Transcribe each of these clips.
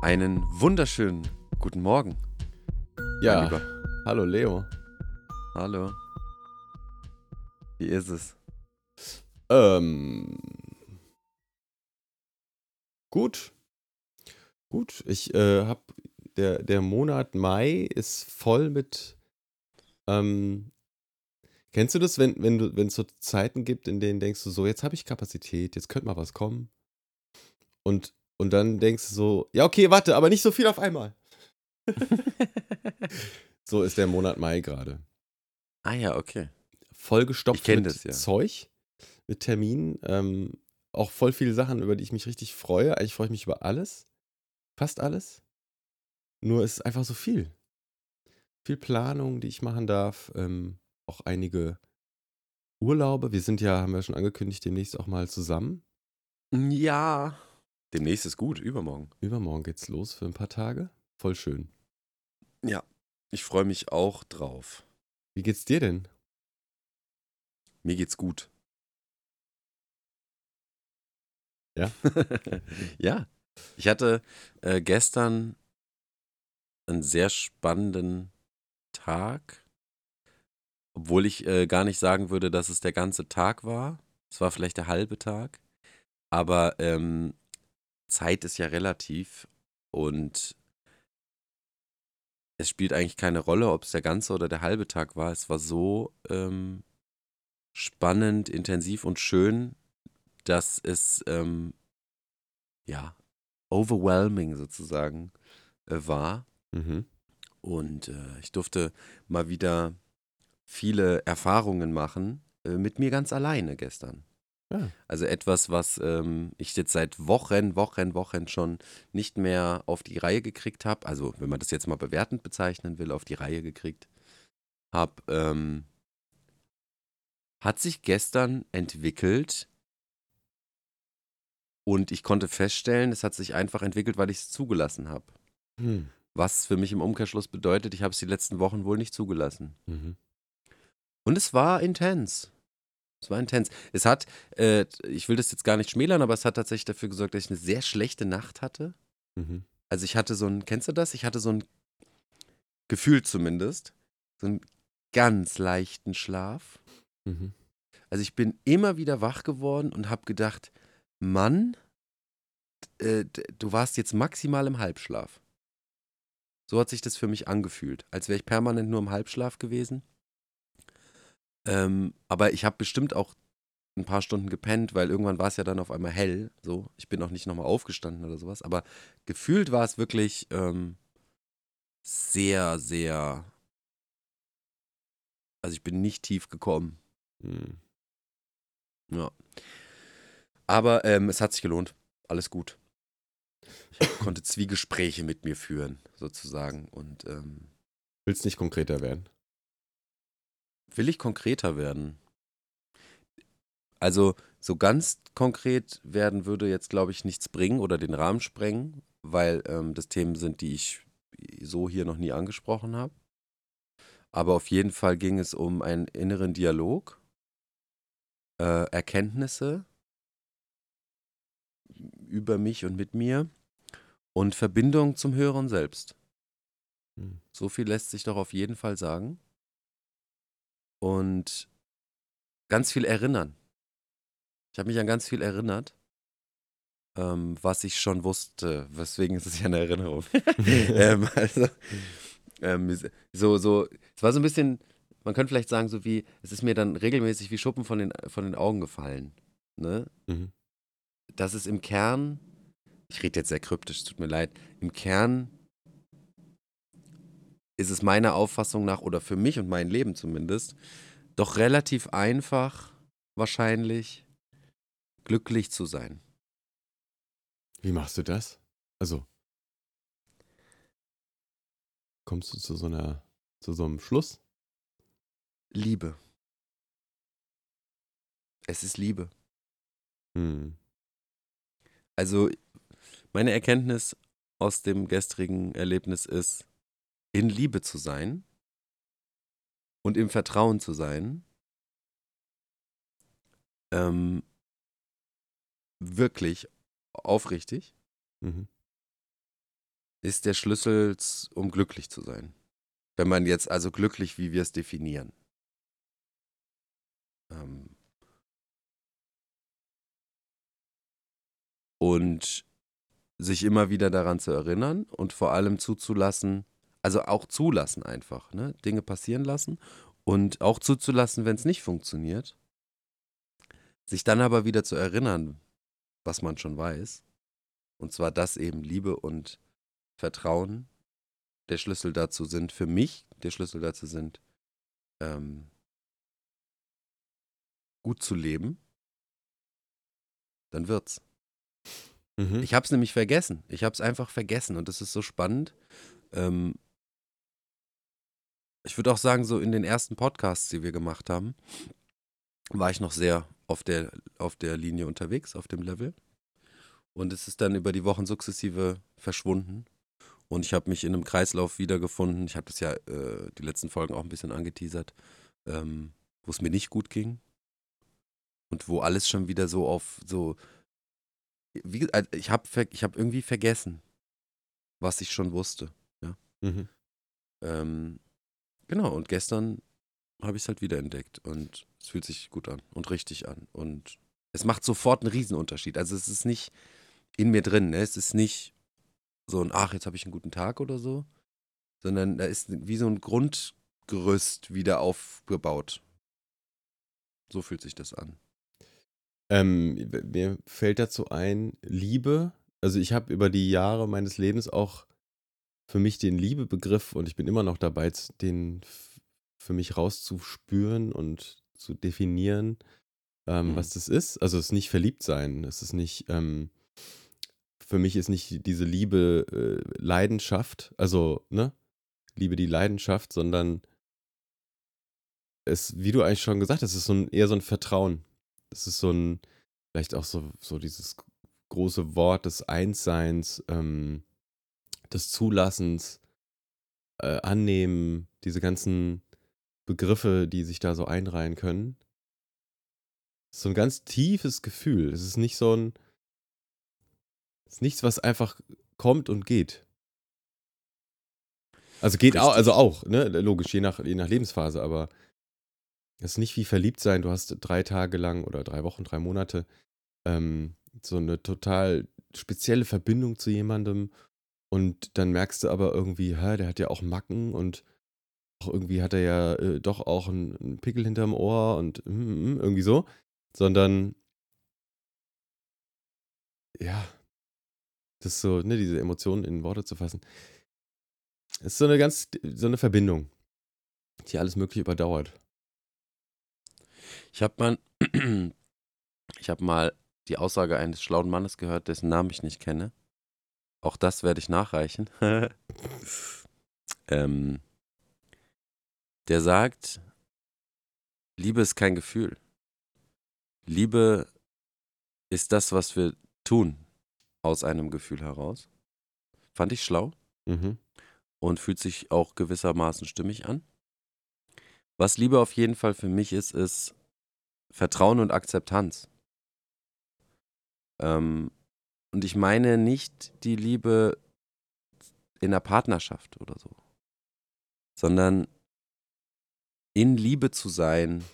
Einen wunderschönen guten Morgen. Ja, Lieber. hallo Leo. Hallo. Wie ist es? Ähm, gut. Gut, ich äh, hab, der, der Monat Mai ist voll mit, ähm, kennst du das, wenn, wenn du, wenn es so Zeiten gibt, in denen denkst du so, jetzt habe ich Kapazität, jetzt könnte mal was kommen. Und, und dann denkst du so, ja, okay, warte, aber nicht so viel auf einmal. So ist der Monat Mai gerade. Ah ja, okay. vollgestopft Ich kenn mit das, ja. Zeug, mit Terminen. Ähm, auch voll viele Sachen, über die ich mich richtig freue. Eigentlich freue ich mich über alles. Fast alles. Nur es ist einfach so viel. Viel Planung, die ich machen darf. Ähm, auch einige Urlaube. Wir sind ja, haben wir schon angekündigt, demnächst auch mal zusammen. Ja. Demnächst ist gut, übermorgen. Übermorgen geht's los für ein paar Tage. Voll schön. Ja. Ich freue mich auch drauf. Wie geht's dir denn? Mir geht's gut. Ja? ja. Ich hatte äh, gestern einen sehr spannenden Tag, obwohl ich äh, gar nicht sagen würde, dass es der ganze Tag war. Es war vielleicht der halbe Tag. Aber ähm, Zeit ist ja relativ und es spielt eigentlich keine Rolle, ob es der ganze oder der halbe Tag war. Es war so ähm, spannend, intensiv und schön, dass es ähm, ja overwhelming sozusagen äh, war. Mhm. Und äh, ich durfte mal wieder viele Erfahrungen machen äh, mit mir ganz alleine gestern. Ja. Also etwas, was ähm, ich jetzt seit Wochen, Wochen, Wochen schon nicht mehr auf die Reihe gekriegt habe. Also wenn man das jetzt mal bewertend bezeichnen will, auf die Reihe gekriegt habe, ähm, hat sich gestern entwickelt und ich konnte feststellen, es hat sich einfach entwickelt, weil ich es zugelassen habe. Hm. Was für mich im Umkehrschluss bedeutet, ich habe es die letzten Wochen wohl nicht zugelassen. Mhm. Und es war intens. Es war intens. Es hat, äh, ich will das jetzt gar nicht schmälern, aber es hat tatsächlich dafür gesorgt, dass ich eine sehr schlechte Nacht hatte. Mhm. Also ich hatte so ein, kennst du das? Ich hatte so ein Gefühl zumindest, so einen ganz leichten Schlaf. Mhm. Also ich bin immer wieder wach geworden und habe gedacht, Mann, äh, du warst jetzt maximal im Halbschlaf. So hat sich das für mich angefühlt, als wäre ich permanent nur im Halbschlaf gewesen. Ähm, aber ich habe bestimmt auch ein paar Stunden gepennt, weil irgendwann war es ja dann auf einmal hell. So, ich bin auch nicht nochmal aufgestanden oder sowas. Aber gefühlt war es wirklich ähm, sehr, sehr. Also ich bin nicht tief gekommen. Mhm. Ja. Aber ähm, es hat sich gelohnt. Alles gut. Ich konnte Zwiegespräche mit mir führen, sozusagen. Und ähm, Willst nicht konkreter werden? Will ich konkreter werden? Also, so ganz konkret werden würde jetzt, glaube ich, nichts bringen oder den Rahmen sprengen, weil ähm, das Themen sind, die ich so hier noch nie angesprochen habe. Aber auf jeden Fall ging es um einen inneren Dialog, äh, Erkenntnisse über mich und mit mir und Verbindung zum Hören selbst. Hm. So viel lässt sich doch auf jeden Fall sagen. Und ganz viel erinnern. Ich habe mich an ganz viel erinnert, ähm, was ich schon wusste. Weswegen ist es ja eine Erinnerung. ähm, also, ähm, so, so, es war so ein bisschen, man könnte vielleicht sagen, so wie, es ist mir dann regelmäßig wie Schuppen von den, von den Augen gefallen. Ne? Mhm. dass es im Kern, ich rede jetzt sehr kryptisch, es tut mir leid, im Kern ist es meiner Auffassung nach oder für mich und mein Leben zumindest doch relativ einfach, wahrscheinlich, glücklich zu sein. Wie machst du das? Also, kommst du zu so einer, zu so einem Schluss? Liebe. Es ist Liebe. Hm. Also, meine Erkenntnis aus dem gestrigen Erlebnis ist, in Liebe zu sein und im Vertrauen zu sein, ähm, wirklich aufrichtig Mhm. ist der Schlüssel, um glücklich zu sein. Wenn man jetzt also glücklich, wie wir es definieren. Ähm und sich immer wieder daran zu erinnern und vor allem zuzulassen, also auch zulassen einfach, ne? Dinge passieren lassen und auch zuzulassen, wenn es nicht funktioniert. Sich dann aber wieder zu erinnern, was man schon weiß. Und zwar, dass eben Liebe und Vertrauen der Schlüssel dazu sind, für mich der Schlüssel dazu sind, ähm, gut zu leben, dann wird's. Mhm. Ich habe es nämlich vergessen. Ich habe es einfach vergessen und das ist so spannend. Ähm, ich würde auch sagen, so in den ersten Podcasts, die wir gemacht haben, war ich noch sehr auf der, auf der Linie unterwegs, auf dem Level. Und es ist dann über die Wochen sukzessive verschwunden. Und ich habe mich in einem Kreislauf wiedergefunden. Ich habe das ja äh, die letzten Folgen auch ein bisschen angeteasert, ähm, wo es mir nicht gut ging. Und wo alles schon wieder so auf so. Wie, ich habe ich hab irgendwie vergessen, was ich schon wusste. Ja. Mhm. Ähm, genau, und gestern habe ich es halt wieder entdeckt. Und es fühlt sich gut an und richtig an. Und es macht sofort einen Riesenunterschied. Also es ist nicht in mir drin. Ne? Es ist nicht so ein, ach, jetzt habe ich einen guten Tag oder so, sondern da ist wie so ein Grundgerüst wieder aufgebaut. So fühlt sich das an. Ähm, mir fällt dazu ein, Liebe. Also ich habe über die Jahre meines Lebens auch für mich den Liebebegriff und ich bin immer noch dabei, den für mich rauszuspüren und zu definieren, ähm, mhm. was das ist. Also es ist nicht verliebt sein, es ist nicht ähm, für mich ist nicht diese Liebe äh, Leidenschaft, also, ne? Liebe die Leidenschaft, sondern es, wie du eigentlich schon gesagt hast, ist so ein, eher so ein Vertrauen. Es ist so ein, vielleicht auch so, so dieses große Wort des Einsseins, ähm, des Zulassens, äh, Annehmen, diese ganzen Begriffe, die sich da so einreihen können. Ist so ein ganz tiefes Gefühl. Es ist nicht so ein, es ist nichts, was einfach kommt und geht. Also geht auch, also auch, ne? Logisch, je nach, je nach Lebensphase, aber es ist nicht wie verliebt sein. Du hast drei Tage lang oder drei Wochen, drei Monate ähm, so eine total spezielle Verbindung zu jemandem und dann merkst du aber irgendwie, hä, der hat ja auch Macken und auch irgendwie hat er ja äh, doch auch einen, Pickel hinterm Ohr und mm, mm, irgendwie so, sondern ja, das so, ne, diese Emotionen in Worte zu fassen. Es ist so eine ganz, so eine Verbindung, die alles Mögliche überdauert. Ich habe mal, ich habe mal die Aussage eines schlauen Mannes gehört, dessen Namen ich nicht kenne. Auch das werde ich nachreichen. ähm, der sagt, Liebe ist kein Gefühl. Liebe ist das, was wir tun aus einem Gefühl heraus. Fand ich schlau mhm. und fühlt sich auch gewissermaßen stimmig an. Was Liebe auf jeden Fall für mich ist, ist Vertrauen und Akzeptanz. Ähm, und ich meine nicht die Liebe in der Partnerschaft oder so, sondern in Liebe zu sein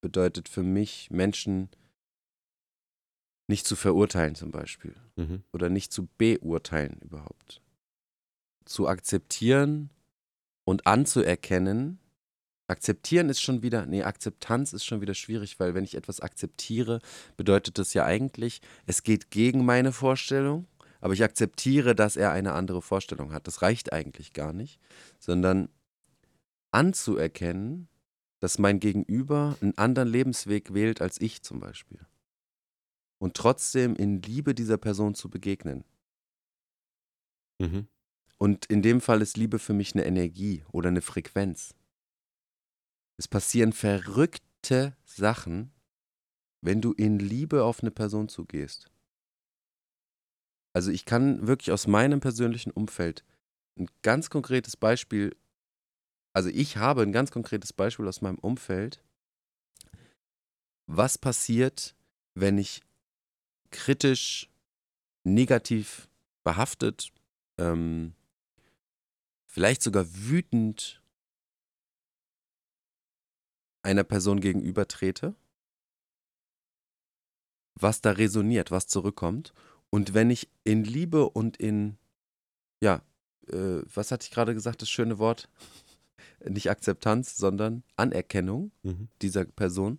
bedeutet für mich, Menschen nicht zu verurteilen zum Beispiel mhm. oder nicht zu beurteilen überhaupt. Zu akzeptieren und anzuerkennen. Akzeptieren ist schon wieder, nee, Akzeptanz ist schon wieder schwierig, weil wenn ich etwas akzeptiere, bedeutet das ja eigentlich, es geht gegen meine Vorstellung, aber ich akzeptiere, dass er eine andere Vorstellung hat. Das reicht eigentlich gar nicht, sondern anzuerkennen, dass mein Gegenüber einen anderen Lebensweg wählt als ich zum Beispiel und trotzdem in Liebe dieser Person zu begegnen. Mhm. Und in dem Fall ist Liebe für mich eine Energie oder eine Frequenz. Es passieren verrückte Sachen, wenn du in Liebe auf eine Person zugehst. Also ich kann wirklich aus meinem persönlichen Umfeld ein ganz konkretes Beispiel, also ich habe ein ganz konkretes Beispiel aus meinem Umfeld, was passiert, wenn ich kritisch negativ behaftet, ähm, vielleicht sogar wütend einer Person gegenüber trete, was da resoniert, was zurückkommt. Und wenn ich in Liebe und in, ja, äh, was hatte ich gerade gesagt, das schöne Wort? Nicht Akzeptanz, sondern Anerkennung Mhm. dieser Person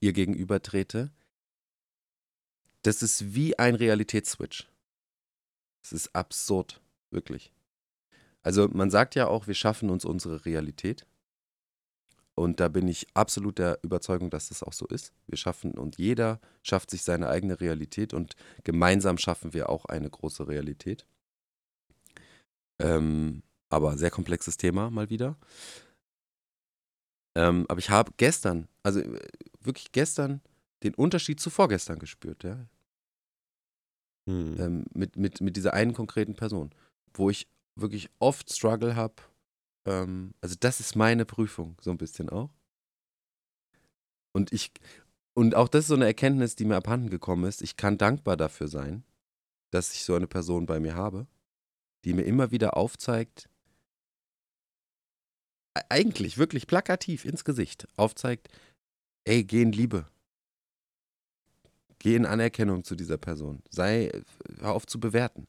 ihr gegenüber trete, das ist wie ein Realitätsswitch. Es ist absurd, wirklich. Also man sagt ja auch, wir schaffen uns unsere Realität. Und da bin ich absolut der Überzeugung, dass das auch so ist. Wir schaffen und jeder schafft sich seine eigene Realität und gemeinsam schaffen wir auch eine große Realität. Ähm, aber sehr komplexes Thema mal wieder. Ähm, aber ich habe gestern, also äh, wirklich gestern, den Unterschied zu vorgestern gespürt, ja. Hm. ähm, mit, mit, mit dieser einen konkreten Person, wo ich wirklich oft Struggle habe. Ähm, also das ist meine Prüfung, so ein bisschen auch. Und ich, und auch das ist so eine Erkenntnis, die mir abhanden gekommen ist. Ich kann dankbar dafür sein, dass ich so eine Person bei mir habe, die mir immer wieder aufzeigt, e- eigentlich wirklich plakativ ins Gesicht aufzeigt, ey, geh in Liebe. Geh in Anerkennung zu dieser Person. Sei, hör auf zu bewerten.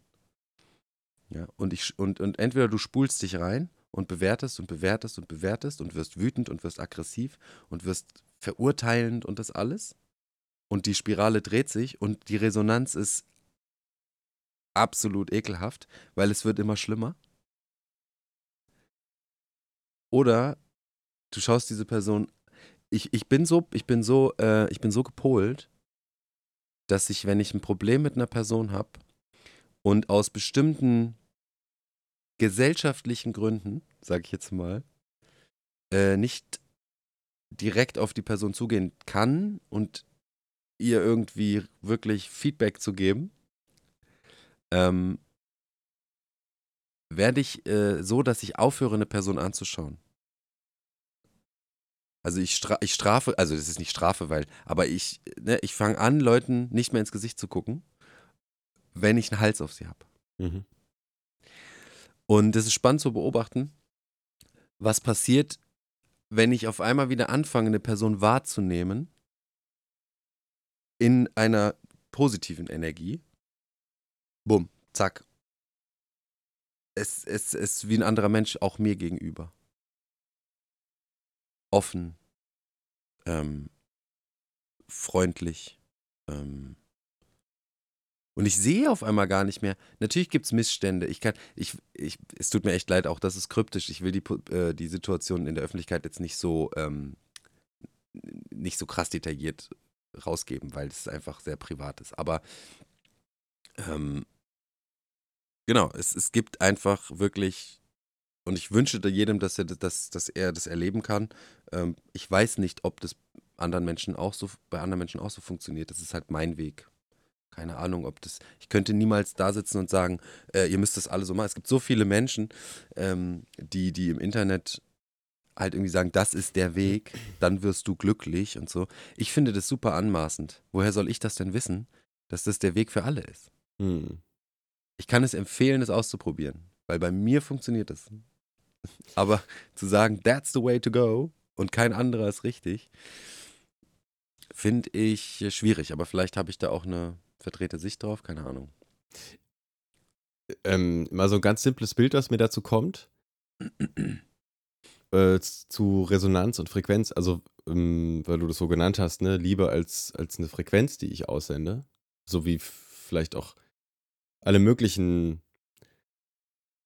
Ja, und, ich, und, und entweder du spulst dich rein und bewertest und bewertest und bewertest und wirst wütend und wirst aggressiv und wirst verurteilend und das alles. Und die Spirale dreht sich und die Resonanz ist absolut ekelhaft, weil es wird immer schlimmer. Oder du schaust diese Person. Ich, ich bin so, ich bin so, äh, ich bin so gepolt, dass ich, wenn ich ein Problem mit einer Person habe und aus bestimmten gesellschaftlichen Gründen, sage ich jetzt mal, äh, nicht direkt auf die Person zugehen kann und ihr irgendwie wirklich Feedback zu geben, ähm, werde ich äh, so, dass ich aufhöre, eine Person anzuschauen. Also ich, stra ich strafe, also das ist nicht Strafe, weil, aber ich, ne, ich fange an, Leuten nicht mehr ins Gesicht zu gucken, wenn ich einen Hals auf sie habe. Mhm. Und es ist spannend zu beobachten, was passiert, wenn ich auf einmal wieder anfange, eine Person wahrzunehmen in einer positiven Energie. Bumm, zack. Es, es, es ist wie ein anderer Mensch auch mir gegenüber. Offen, ähm, freundlich. Ähm, und ich sehe auf einmal gar nicht mehr. Natürlich gibt es Missstände. Ich kann, ich, ich, es tut mir echt leid, auch das ist kryptisch. Ich will die, äh, die Situation in der Öffentlichkeit jetzt nicht so, ähm, nicht so krass detailliert rausgeben, weil es einfach sehr privat ist. Aber ähm, genau, es, es gibt einfach wirklich, und ich wünsche jedem, dass er das, dass er das erleben kann. Ähm, ich weiß nicht, ob das anderen Menschen auch so, bei anderen Menschen auch so funktioniert. Das ist halt mein Weg. Keine Ahnung, ob das. Ich könnte niemals da sitzen und sagen, äh, ihr müsst das alle so machen. Es gibt so viele Menschen, ähm, die, die im Internet halt irgendwie sagen, das ist der Weg, dann wirst du glücklich und so. Ich finde das super anmaßend. Woher soll ich das denn wissen, dass das der Weg für alle ist? Hm. Ich kann es empfehlen, es auszuprobieren, weil bei mir funktioniert es. Aber zu sagen, that's the way to go und kein anderer ist richtig, finde ich schwierig. Aber vielleicht habe ich da auch eine verdrehte Sicht drauf, keine Ahnung. Ähm, mal so ein ganz simples Bild, was mir dazu kommt. Äh, zu Resonanz und Frequenz, also ähm, weil du das so genannt hast, ne, Liebe als, als eine Frequenz, die ich aussende, so wie vielleicht auch alle möglichen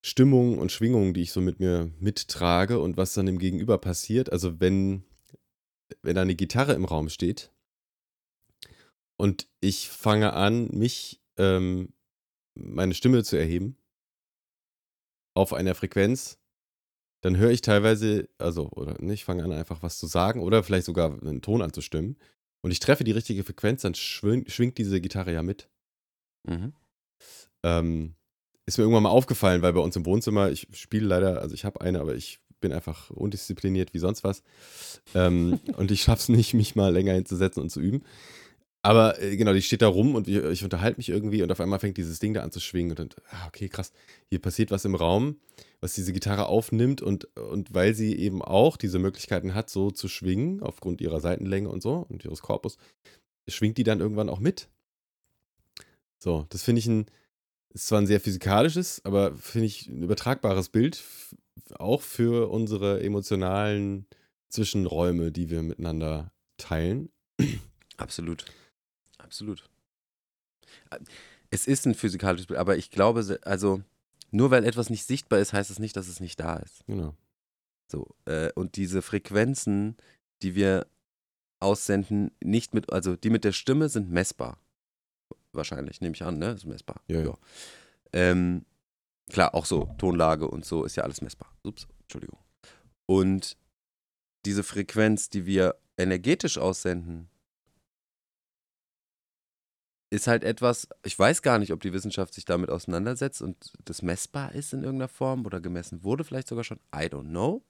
Stimmungen und Schwingungen, die ich so mit mir mittrage und was dann im Gegenüber passiert. Also wenn, wenn da eine Gitarre im Raum steht und ich fange an, mich, ähm, meine Stimme zu erheben auf einer Frequenz, dann höre ich teilweise, also, oder ne, ich fange an, einfach was zu sagen oder vielleicht sogar einen Ton anzustimmen und ich treffe die richtige Frequenz, dann schwing, schwingt diese Gitarre ja mit. Mhm. Ähm, ist mir irgendwann mal aufgefallen, weil bei uns im Wohnzimmer, ich spiele leider, also ich habe eine, aber ich bin einfach undiszipliniert wie sonst was. Ähm, und ich schaffe es nicht, mich mal länger hinzusetzen und zu üben. Aber äh, genau, die steht da rum und ich, ich unterhalte mich irgendwie und auf einmal fängt dieses Ding da an zu schwingen und dann, ah, okay, krass, hier passiert was im Raum, was diese Gitarre aufnimmt und, und weil sie eben auch diese Möglichkeiten hat, so zu schwingen, aufgrund ihrer Seitenlänge und so und ihres Korpus, schwingt die dann irgendwann auch mit. So, das finde ich ein, ist zwar ein sehr physikalisches, aber finde ich ein übertragbares Bild, auch für unsere emotionalen Zwischenräume, die wir miteinander teilen. Absolut. Absolut. Es ist ein physikalisches Bild, aber ich glaube, also nur weil etwas nicht sichtbar ist, heißt es nicht, dass es nicht da ist. Genau. So, äh, und diese Frequenzen, die wir aussenden, nicht mit, also die mit der Stimme sind messbar. Wahrscheinlich, nehme ich an, ne? Ist messbar. Ja, ja. Ähm, klar, auch so, Tonlage und so ist ja alles messbar. Ups, Entschuldigung. Und diese Frequenz, die wir energetisch aussenden, ist halt etwas, ich weiß gar nicht, ob die Wissenschaft sich damit auseinandersetzt und das messbar ist in irgendeiner Form oder gemessen wurde vielleicht sogar schon. I don't know.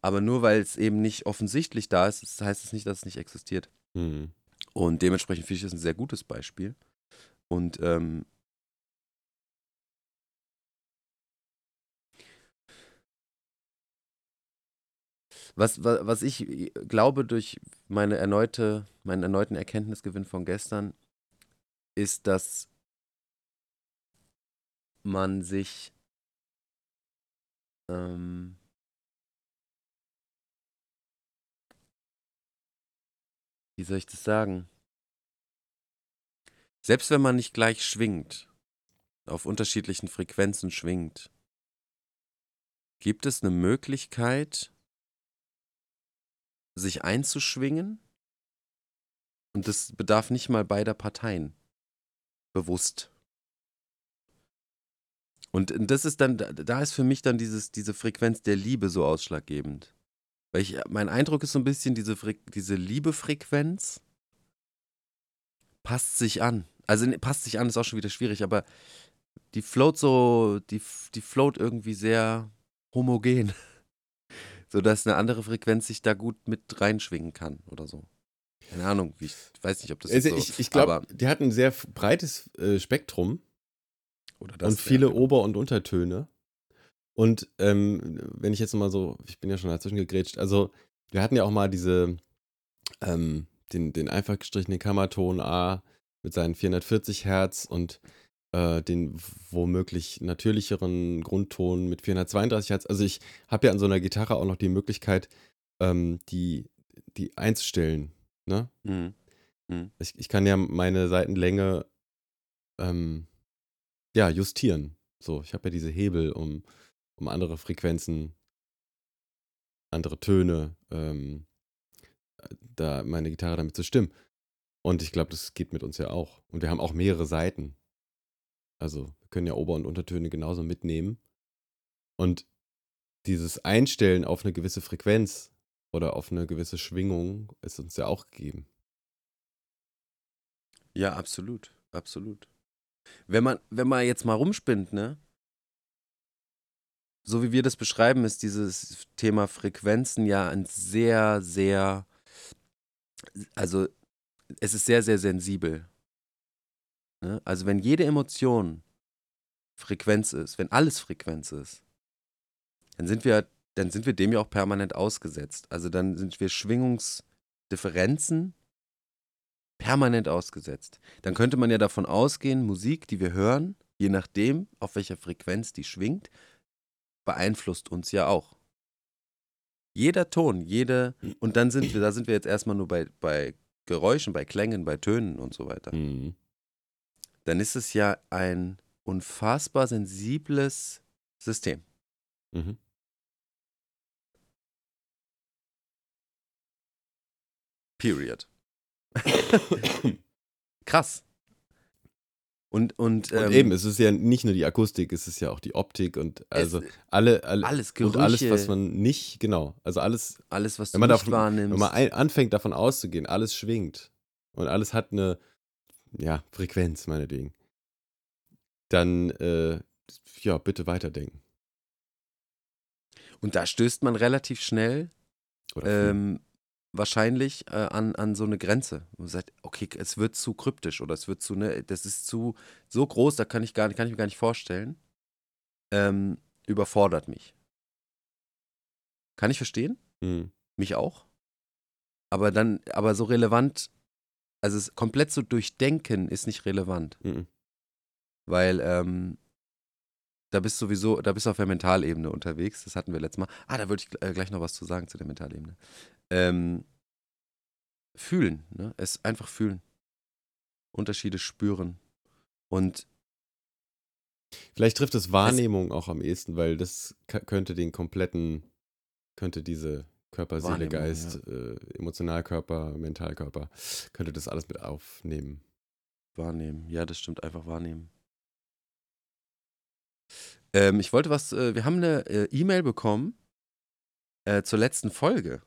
Aber nur weil es eben nicht offensichtlich da ist, heißt es nicht, dass es nicht existiert. Mhm. Und dementsprechend finde ich es ein sehr gutes Beispiel. Und ähm, was, was, was ich glaube durch meine erneute, meinen erneuten Erkenntnisgewinn von gestern, ist, dass man sich ähm, wie soll ich das sagen? Selbst wenn man nicht gleich schwingt, auf unterschiedlichen Frequenzen schwingt, gibt es eine Möglichkeit, sich einzuschwingen? Und das bedarf nicht mal beider Parteien bewusst. Und das ist dann, da ist für mich dann dieses, diese Frequenz der Liebe so ausschlaggebend. Weil ich, mein Eindruck ist so ein bisschen, diese, diese Liebefrequenz passt sich an. Also passt sich an, ist auch schon wieder schwierig, aber die float so, die, die float irgendwie sehr homogen. Sodass eine andere Frequenz sich da gut mit reinschwingen kann oder so. Keine Ahnung, ich weiß nicht, ob das also so, ich, ich glaube, die hat ein sehr breites äh, Spektrum und viele genau. Ober- und Untertöne. Und ähm, wenn ich jetzt mal so, ich bin ja schon dazwischen gegrätscht, also wir hatten ja auch mal diese, ähm, den, den einfach gestrichenen Kammerton A mit seinen 440 Hertz und äh, den womöglich natürlicheren Grundton mit 432 Hertz. Also ich habe ja an so einer Gitarre auch noch die Möglichkeit, ähm, die, die einzustellen. Ne? Mhm. Mhm. Ich, ich kann ja meine Seitenlänge ähm, ja, justieren. So, ich habe ja diese Hebel, um, um andere Frequenzen, andere Töne, ähm, da meine Gitarre damit zu stimmen. Und ich glaube, das geht mit uns ja auch. Und wir haben auch mehrere Seiten. Also, wir können ja Ober- und Untertöne genauso mitnehmen. Und dieses Einstellen auf eine gewisse Frequenz oder auf eine gewisse Schwingung ist uns ja auch gegeben. Ja, absolut, absolut. Wenn man, wenn man jetzt mal rumspinnt, ne? So wie wir das beschreiben, ist dieses Thema Frequenzen ja ein sehr, sehr, also es ist sehr, sehr sensibel. Ne? Also wenn jede Emotion Frequenz ist, wenn alles Frequenz ist, dann sind wir dann sind wir dem ja auch permanent ausgesetzt. Also dann sind wir Schwingungsdifferenzen permanent ausgesetzt. Dann könnte man ja davon ausgehen, Musik, die wir hören, je nachdem, auf welcher Frequenz die schwingt, beeinflusst uns ja auch. Jeder Ton, jede, und dann sind wir, da sind wir jetzt erstmal nur bei, bei Geräuschen, bei Klängen, bei Tönen und so weiter. Mhm. Dann ist es ja ein unfassbar sensibles System. Mhm. Period. Krass. Und, und, ähm, und, eben, es ist ja nicht nur die Akustik, es ist ja auch die Optik und also es, alle, alle alles Gerüche, und alles, was man nicht, genau, also alles, alles was du nicht davon, wahrnimmst. Wenn man ein, anfängt davon auszugehen, alles schwingt und alles hat eine, ja, Frequenz, meinetwegen, dann, äh, ja, bitte weiterdenken. Und da stößt man relativ schnell ähm, wahrscheinlich äh, an, an so eine Grenze. Man sagt, okay, es wird zu kryptisch oder es wird zu, ne, das ist zu so groß, da kann ich gar kann ich mir gar nicht vorstellen. Ähm, überfordert mich. Kann ich verstehen? Mhm. Mich auch. Aber dann, aber so relevant, also es komplett zu durchdenken ist nicht relevant. Mhm. Weil ähm, da bist du sowieso, da bist du auf der Mentalebene unterwegs. Das hatten wir letztes Mal. Ah, da würde ich äh, gleich noch was zu sagen zu der Mentalebene. Ähm, fühlen, ne? Es einfach fühlen. Unterschiede spüren. Und Vielleicht trifft es Wahrnehmung auch am ehesten, weil das könnte den kompletten, könnte diese Körper, Seele, Geist, äh, Emotionalkörper, Mentalkörper, könnte das alles mit aufnehmen. wahrnehmen. Ja, das stimmt, einfach wahrnehmen. Ähm, ich wollte was, äh, wir haben eine äh, E-Mail bekommen äh, zur letzten Folge.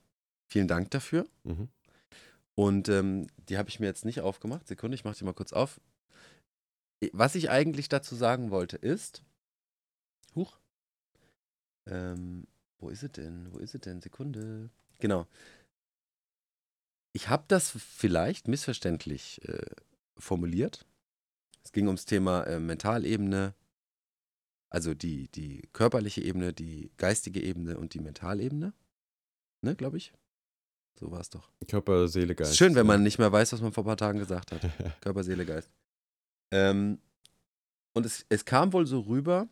Vielen Dank dafür. Mhm. Und ähm, die habe ich mir jetzt nicht aufgemacht. Sekunde, ich mache die mal kurz auf. Was ich eigentlich dazu sagen wollte ist, huch, ähm, wo ist es denn? Wo ist es denn? Sekunde. Genau. Ich habe das vielleicht missverständlich äh, formuliert. Es ging ums Thema äh, Mentalebene, also die, die körperliche Ebene, die geistige Ebene und die Mentalebene. Ne, glaube ich. So war es doch. Körper, Seele, Geist. Ist schön, wenn man nicht mehr weiß, was man vor ein paar Tagen gesagt hat. Körper, Seele, Geist. Ähm, und es, es kam wohl so rüber,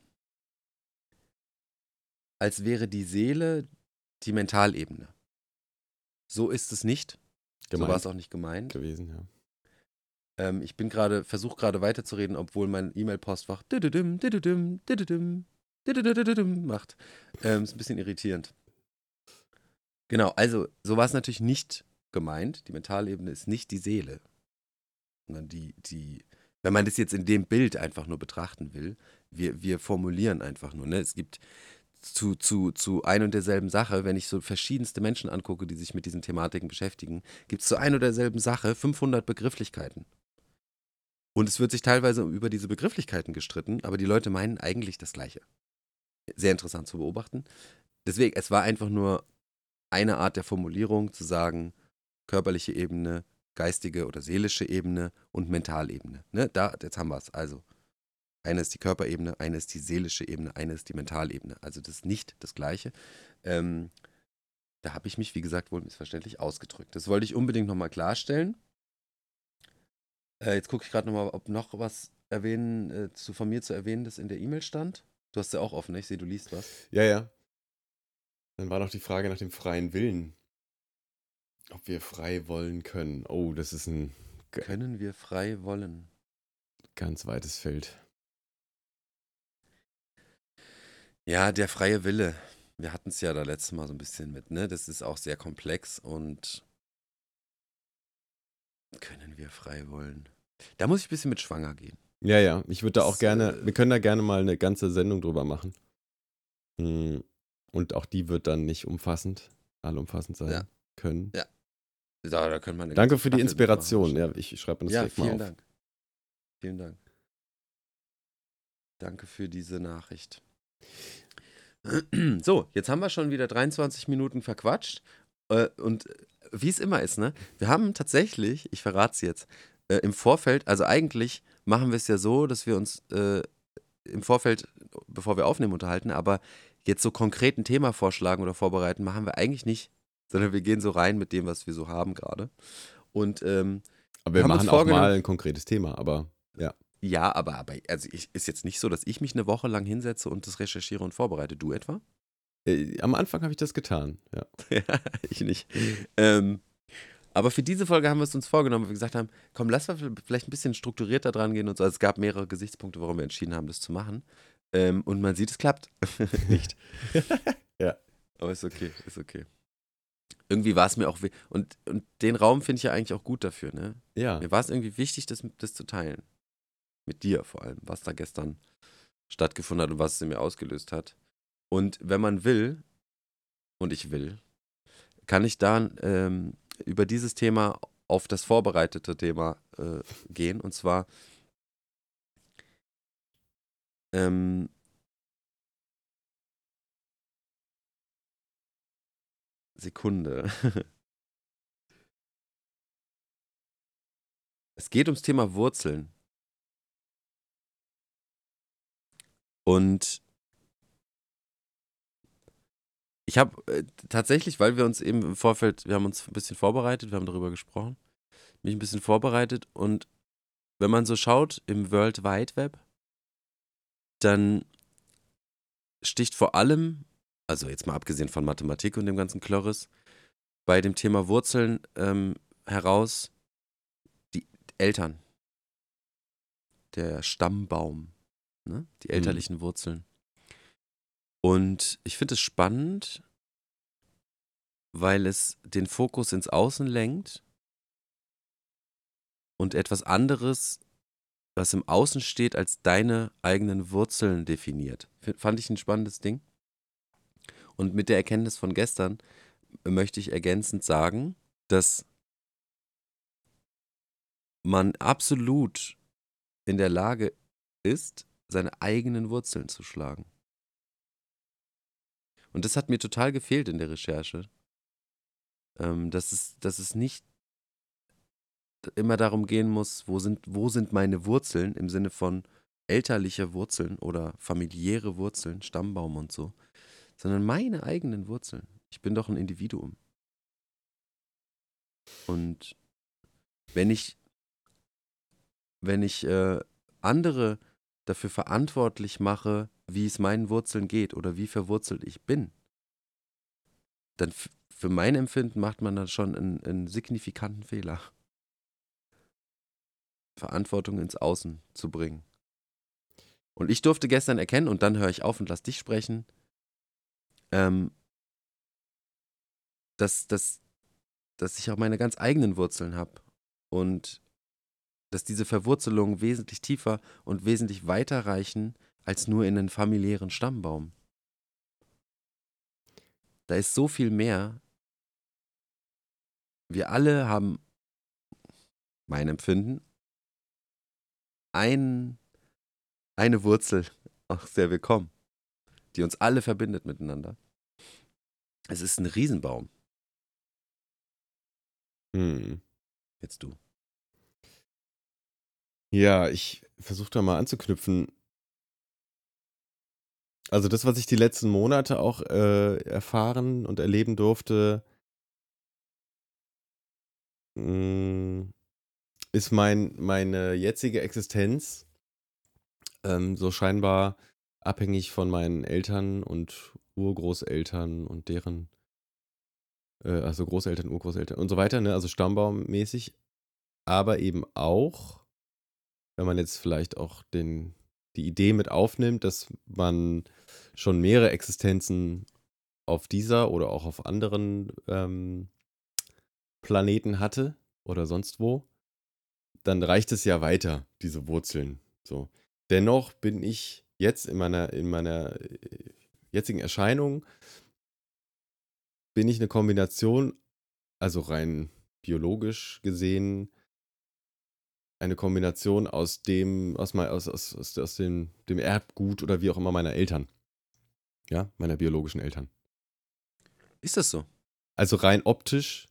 als wäre die Seele die Mentalebene. So ist es nicht. So Gemeint war es auch nicht gemeint. gewesen, ja. Ähm, ich bin gerade, versuche gerade weiterzureden, obwohl mein E-Mail-Postfach macht. Ähm, ist ein bisschen irritierend. Genau, also so war es natürlich nicht gemeint. Die Mentalebene ist nicht die Seele. Sondern die, die, wenn man das jetzt in dem Bild einfach nur betrachten will, wir, wir formulieren einfach nur. Ne? Es gibt zu, zu, zu ein und derselben Sache, wenn ich so verschiedenste Menschen angucke, die sich mit diesen Thematiken beschäftigen, gibt es zu ein und derselben Sache 500 Begrifflichkeiten. Und es wird sich teilweise über diese Begrifflichkeiten gestritten, aber die Leute meinen eigentlich das Gleiche. Sehr interessant zu beobachten. Deswegen, es war einfach nur eine Art der Formulierung zu sagen, körperliche Ebene, geistige oder seelische Ebene und Mentalebene. Ne? Da, jetzt haben wir es. Also, eine ist die Körperebene, eine ist die seelische Ebene, eine ist die Mentalebene. Also das ist nicht das Gleiche. Ähm, da habe ich mich, wie gesagt, wohl missverständlich ausgedrückt. Das wollte ich unbedingt nochmal klarstellen. Äh, jetzt gucke ich gerade nochmal, ob noch was erwähnen, äh, zu, von mir zu erwähnen, das in der E-Mail stand. Du hast ja auch offen, ne? ich sehe, du liest was. Ja, ja. Dann war noch die Frage nach dem freien Willen. Ob wir frei wollen können. Oh, das ist ein Können wir frei wollen? ganz weites Feld. Ja, der freie Wille. Wir hatten es ja da letztes Mal so ein bisschen mit, ne? Das ist auch sehr komplex und können wir frei wollen? Da muss ich ein bisschen mit schwanger gehen. Ja, ja. Ich würde da auch Das, gerne, äh, wir können da gerne mal eine ganze Sendung drüber machen. Mm, Und auch die wird dann nicht umfassend, allumfassend sein Ja. können. Ja, Da, da können wir Danke für die Inspiration. Ja, ich schreibe mir das Ja, direkt mal vielen auf. Dank. Vielen Dank. Danke für diese Nachricht. So, jetzt haben wir schon wieder 23 Minuten verquatscht. Äh, und wie es immer ist, ne? Wir haben tatsächlich, ich verrate es jetzt, äh, im Vorfeld, also eigentlich machen wir es ja so, dass wir uns äh, im Vorfeld, bevor wir aufnehmen, unterhalten, aber jetzt so konkret ein Thema vorschlagen oder vorbereiten, machen wir eigentlich nicht, sondern wir gehen so rein mit dem, was wir so haben gerade. Und ähm, Aber wir machen auch mal ein konkretes Thema, aber ja. ja, aber, aber also ich, ist jetzt nicht so, dass ich mich eine Woche lang hinsetze und das recherchiere und vorbereite. Du etwa? Äh, Am Anfang habe ich das getan, ja. Ja, ich nicht. Ähm, aber für diese Folge haben wir es uns vorgenommen, weil wir gesagt haben, komm, lass mal vielleicht ein bisschen strukturierter dran gehen und so. Also es gab mehrere Gesichtspunkte, warum wir entschieden haben, das zu machen. Ähm, und man sieht, es klappt. nicht. Ja. Aber ist okay, ist okay. Irgendwie war es mir auch, und, und den Raum finde ich ja eigentlich auch gut dafür, ne? Ja, Mir war es irgendwie wichtig, das, das zu teilen. Mit dir vor allem, was da gestern stattgefunden hat und was es in mir ausgelöst hat. Und wenn man will, und ich will, kann ich dann ähm, über dieses Thema auf das vorbereitete Thema äh, gehen. Und zwar ähm, Sekunde. es geht ums Thema Wurzeln. Und ich habe äh, tatsächlich, weil wir uns eben im Vorfeld, wir haben uns ein bisschen vorbereitet, wir haben darüber gesprochen, mich ein bisschen vorbereitet und wenn man so schaut im World Wide Web, dann sticht vor allem, also jetzt mal abgesehen von Mathematik und dem ganzen Klörres, bei dem Thema Wurzeln ähm, heraus die Eltern, der Stammbaum, ne? die elterlichen mhm. Wurzeln. Und ich finde es spannend, weil es den Fokus ins Außen lenkt und etwas anderes, was im Außen steht, als deine eigenen Wurzeln definiert. Fand ich ein spannendes Ding. Und mit der Erkenntnis von gestern möchte ich ergänzend sagen, dass man absolut in der Lage ist, seine eigenen Wurzeln zu schlagen. Und das hat mir total gefehlt in der Recherche. Ähm, dass, es, dass es nicht immer darum gehen muss, wo sind, wo sind meine Wurzeln im Sinne von elterliche Wurzeln oder familiäre Wurzeln, Stammbaum und so, sondern meine eigenen Wurzeln. Ich bin doch ein Individuum. Und wenn ich, wenn ich äh, andere dafür verantwortlich mache, wie es meinen Wurzeln geht oder wie verwurzelt ich bin, dann für mein Empfinden macht man dann schon einen, einen signifikanten Fehler. Verantwortung ins Außen zu bringen. Und ich durfte gestern erkennen, und dann höre ich auf und lass dich sprechen, ähm, dass, dass, dass ich auch meine ganz eigenen Wurzeln habe. Und dass diese Verwurzelungen wesentlich tiefer und wesentlich weiter reichen als nur in einen familiären Stammbaum. Da ist so viel mehr. Wir alle haben, mein Empfinden, ein, eine Wurzel, auch sehr willkommen, die uns alle verbindet miteinander. Es ist ein Riesenbaum. Hm. Jetzt du. Ja, ich versuche da mal anzuknüpfen. Also das, was ich die letzten Monate auch äh, erfahren und erleben durfte, mh, hm, ist mein, meine jetzige Existenz ähm, so scheinbar abhängig von meinen Eltern und Urgroßeltern und deren, äh, also Großeltern, Urgroßeltern und so weiter, ne? also Stammbaummäßig, aber eben auch, wenn man jetzt vielleicht auch den, die Idee mit aufnimmt, dass man schon mehrere Existenzen auf dieser oder auch auf anderen ähm, Planeten hatte oder sonst wo, dann reicht es ja weiter, diese Wurzeln. So. Dennoch bin ich jetzt in meiner, in meiner äh, jetzigen Erscheinung, bin ich eine Kombination, also rein biologisch gesehen, eine Kombination aus dem, aus, aus, aus, aus, aus dem, dem Erbgut oder wie auch immer meiner Eltern. Ja, meiner biologischen Eltern. Ist das so? Also rein optisch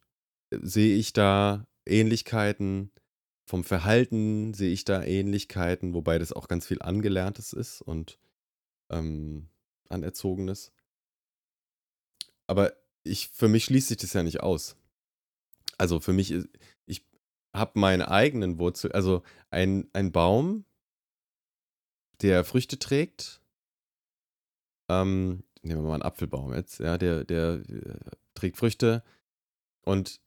äh, sehe ich da Ähnlichkeiten. Vom Verhalten sehe ich da Ähnlichkeiten, wobei das auch ganz viel Angelerntes ist und ähm, Anerzogenes. Aber ich, für mich schließt sich das ja nicht aus. Also für mich, ich habe meine eigenen Wurzeln, also ein, ein Baum, der Früchte trägt, ähm, nehmen wir mal einen Apfelbaum jetzt, ja, der, der äh, trägt Früchte und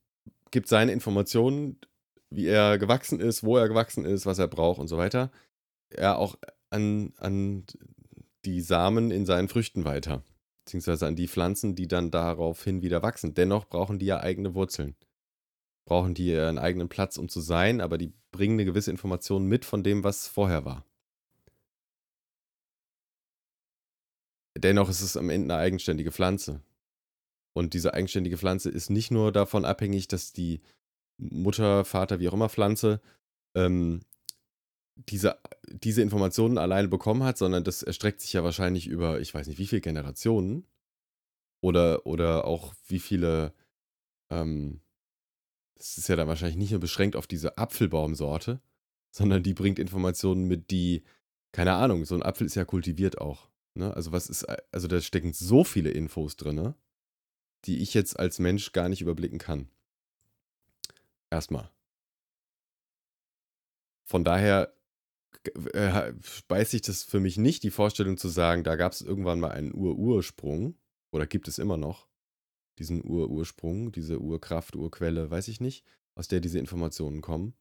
gibt seine Informationen, wie er gewachsen ist, wo er gewachsen ist, was er braucht und so weiter, ja auch an, an die Samen in seinen Früchten weiter. Beziehungsweise an die Pflanzen, die dann daraufhin wieder wachsen. Dennoch brauchen die ja eigene Wurzeln. Brauchen die einen eigenen Platz, um zu sein, aber die bringen eine gewisse Information mit von dem, was vorher war. Dennoch ist es am Ende eine eigenständige Pflanze. Und diese eigenständige Pflanze ist nicht nur davon abhängig, dass die Mutter, Vater, wie auch immer Pflanze ähm, diese, diese Informationen alleine bekommen hat, sondern das erstreckt sich ja wahrscheinlich über, ich weiß nicht, wie viele Generationen oder, oder auch wie viele, ähm, das ist ja dann wahrscheinlich nicht nur beschränkt auf diese Apfelbaumsorte, sondern die bringt Informationen mit, die, keine Ahnung, so ein Apfel ist ja kultiviert auch. Ne? Also was ist, also da stecken so viele Infos drin, die ich jetzt als Mensch gar nicht überblicken kann. Erstmal. Von daher äh, beißt sich das für mich nicht, die Vorstellung zu sagen, da gab es irgendwann mal einen Ur-Ursprung, oder gibt es immer noch, diesen Ur-Ursprung, diese Urkraft, Urquelle, weiß ich nicht, aus der diese Informationen kommen,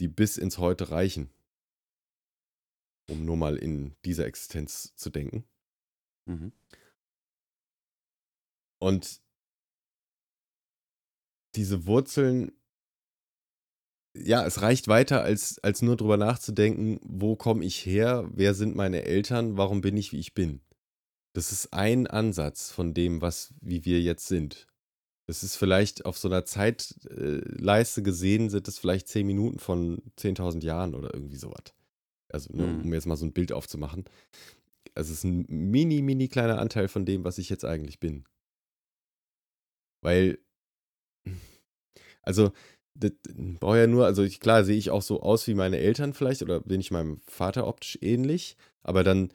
die bis ins Heute reichen. Um nur mal in dieser Existenz zu denken. Mhm. Und diese Wurzeln ja, es reicht weiter, als, als nur drüber nachzudenken, wo komme ich her, wer sind meine Eltern, warum bin ich, wie ich bin. Das ist ein Ansatz von dem, was, wie wir jetzt sind. Das ist vielleicht auf so einer Zeitleiste gesehen, sind es vielleicht zehn Minuten von 10.000 Jahren oder irgendwie sowas. Also, ne, um mhm. jetzt mal so ein Bild aufzumachen. Also, es ist ein mini, mini kleiner Anteil von dem, was ich jetzt eigentlich bin. Weil, also, das brauche ja nur, also ich, klar sehe ich auch so aus wie meine Eltern vielleicht oder bin ich meinem Vater optisch ähnlich, aber dann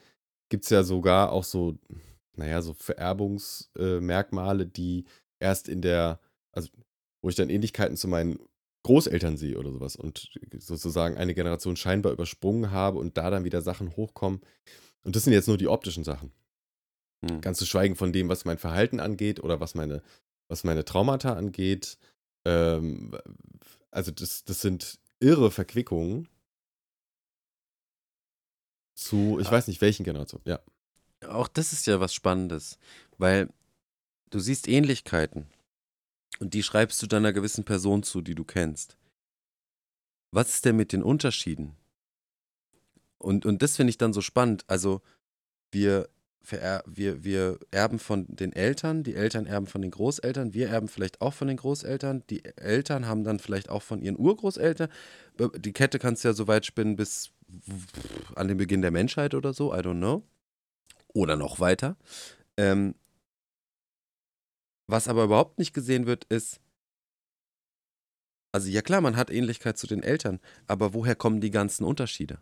gibt es ja sogar auch so, naja, so Vererbungsmerkmale, äh, die erst in der, also wo ich dann Ähnlichkeiten zu meinen Großeltern sehe oder sowas und sozusagen eine Generation scheinbar übersprungen habe und da dann wieder Sachen hochkommen. Und das sind jetzt nur die optischen Sachen. Hm. Ganz zu schweigen von dem, was mein Verhalten angeht oder was meine, was meine Traumata angeht, ähm, also das, das sind irre Verquickungen zu, ich ah. weiß nicht, welchen Generation, ja. Auch das ist ja was Spannendes, weil du siehst Ähnlichkeiten und die schreibst du dann einer gewissen Person zu, die du kennst. Was ist denn mit den Unterschieden? Und, und das finde ich dann so spannend. Also, wir wir, wir erben von den Eltern, die Eltern erben von den Großeltern, wir erben vielleicht auch von den Großeltern, die Eltern haben dann vielleicht auch von ihren Urgroßeltern. Die Kette kannst du ja so weit spinnen bis an den Beginn der Menschheit oder so, I don't know. Oder noch weiter. Ähm, was aber überhaupt nicht gesehen wird, ist, also ja klar, man hat Ähnlichkeit zu den Eltern, aber woher kommen die ganzen Unterschiede?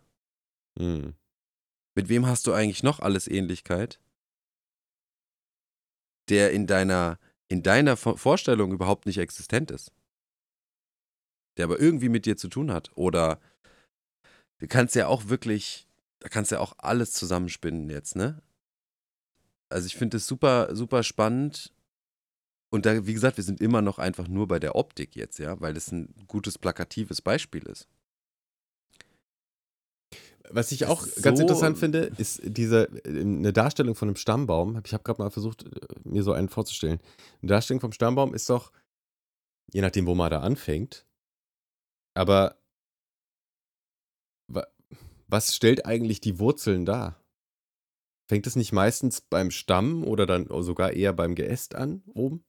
Hm. Mit wem hast du eigentlich noch alles Ähnlichkeit, der in deiner, in deiner Vorstellung überhaupt nicht existent ist? Der aber irgendwie mit dir zu tun hat. Oder du kannst ja auch wirklich, da kannst ja auch alles zusammenspinnen jetzt, ne? Also ich finde es super, super spannend. Und da, wie gesagt, wir sind immer noch einfach nur bei der Optik jetzt, ja, weil das ein gutes plakatives Beispiel ist. Was ich auch so ganz interessant finde, ist diese eine Darstellung von einem Stammbaum. Ich habe gerade mal versucht, mir so einen vorzustellen. Eine Darstellung vom Stammbaum ist doch, je nachdem, wo man da anfängt, aber was stellt eigentlich die Wurzeln dar? Fängt es nicht meistens beim Stamm oder dann sogar eher beim Geäst an, oben?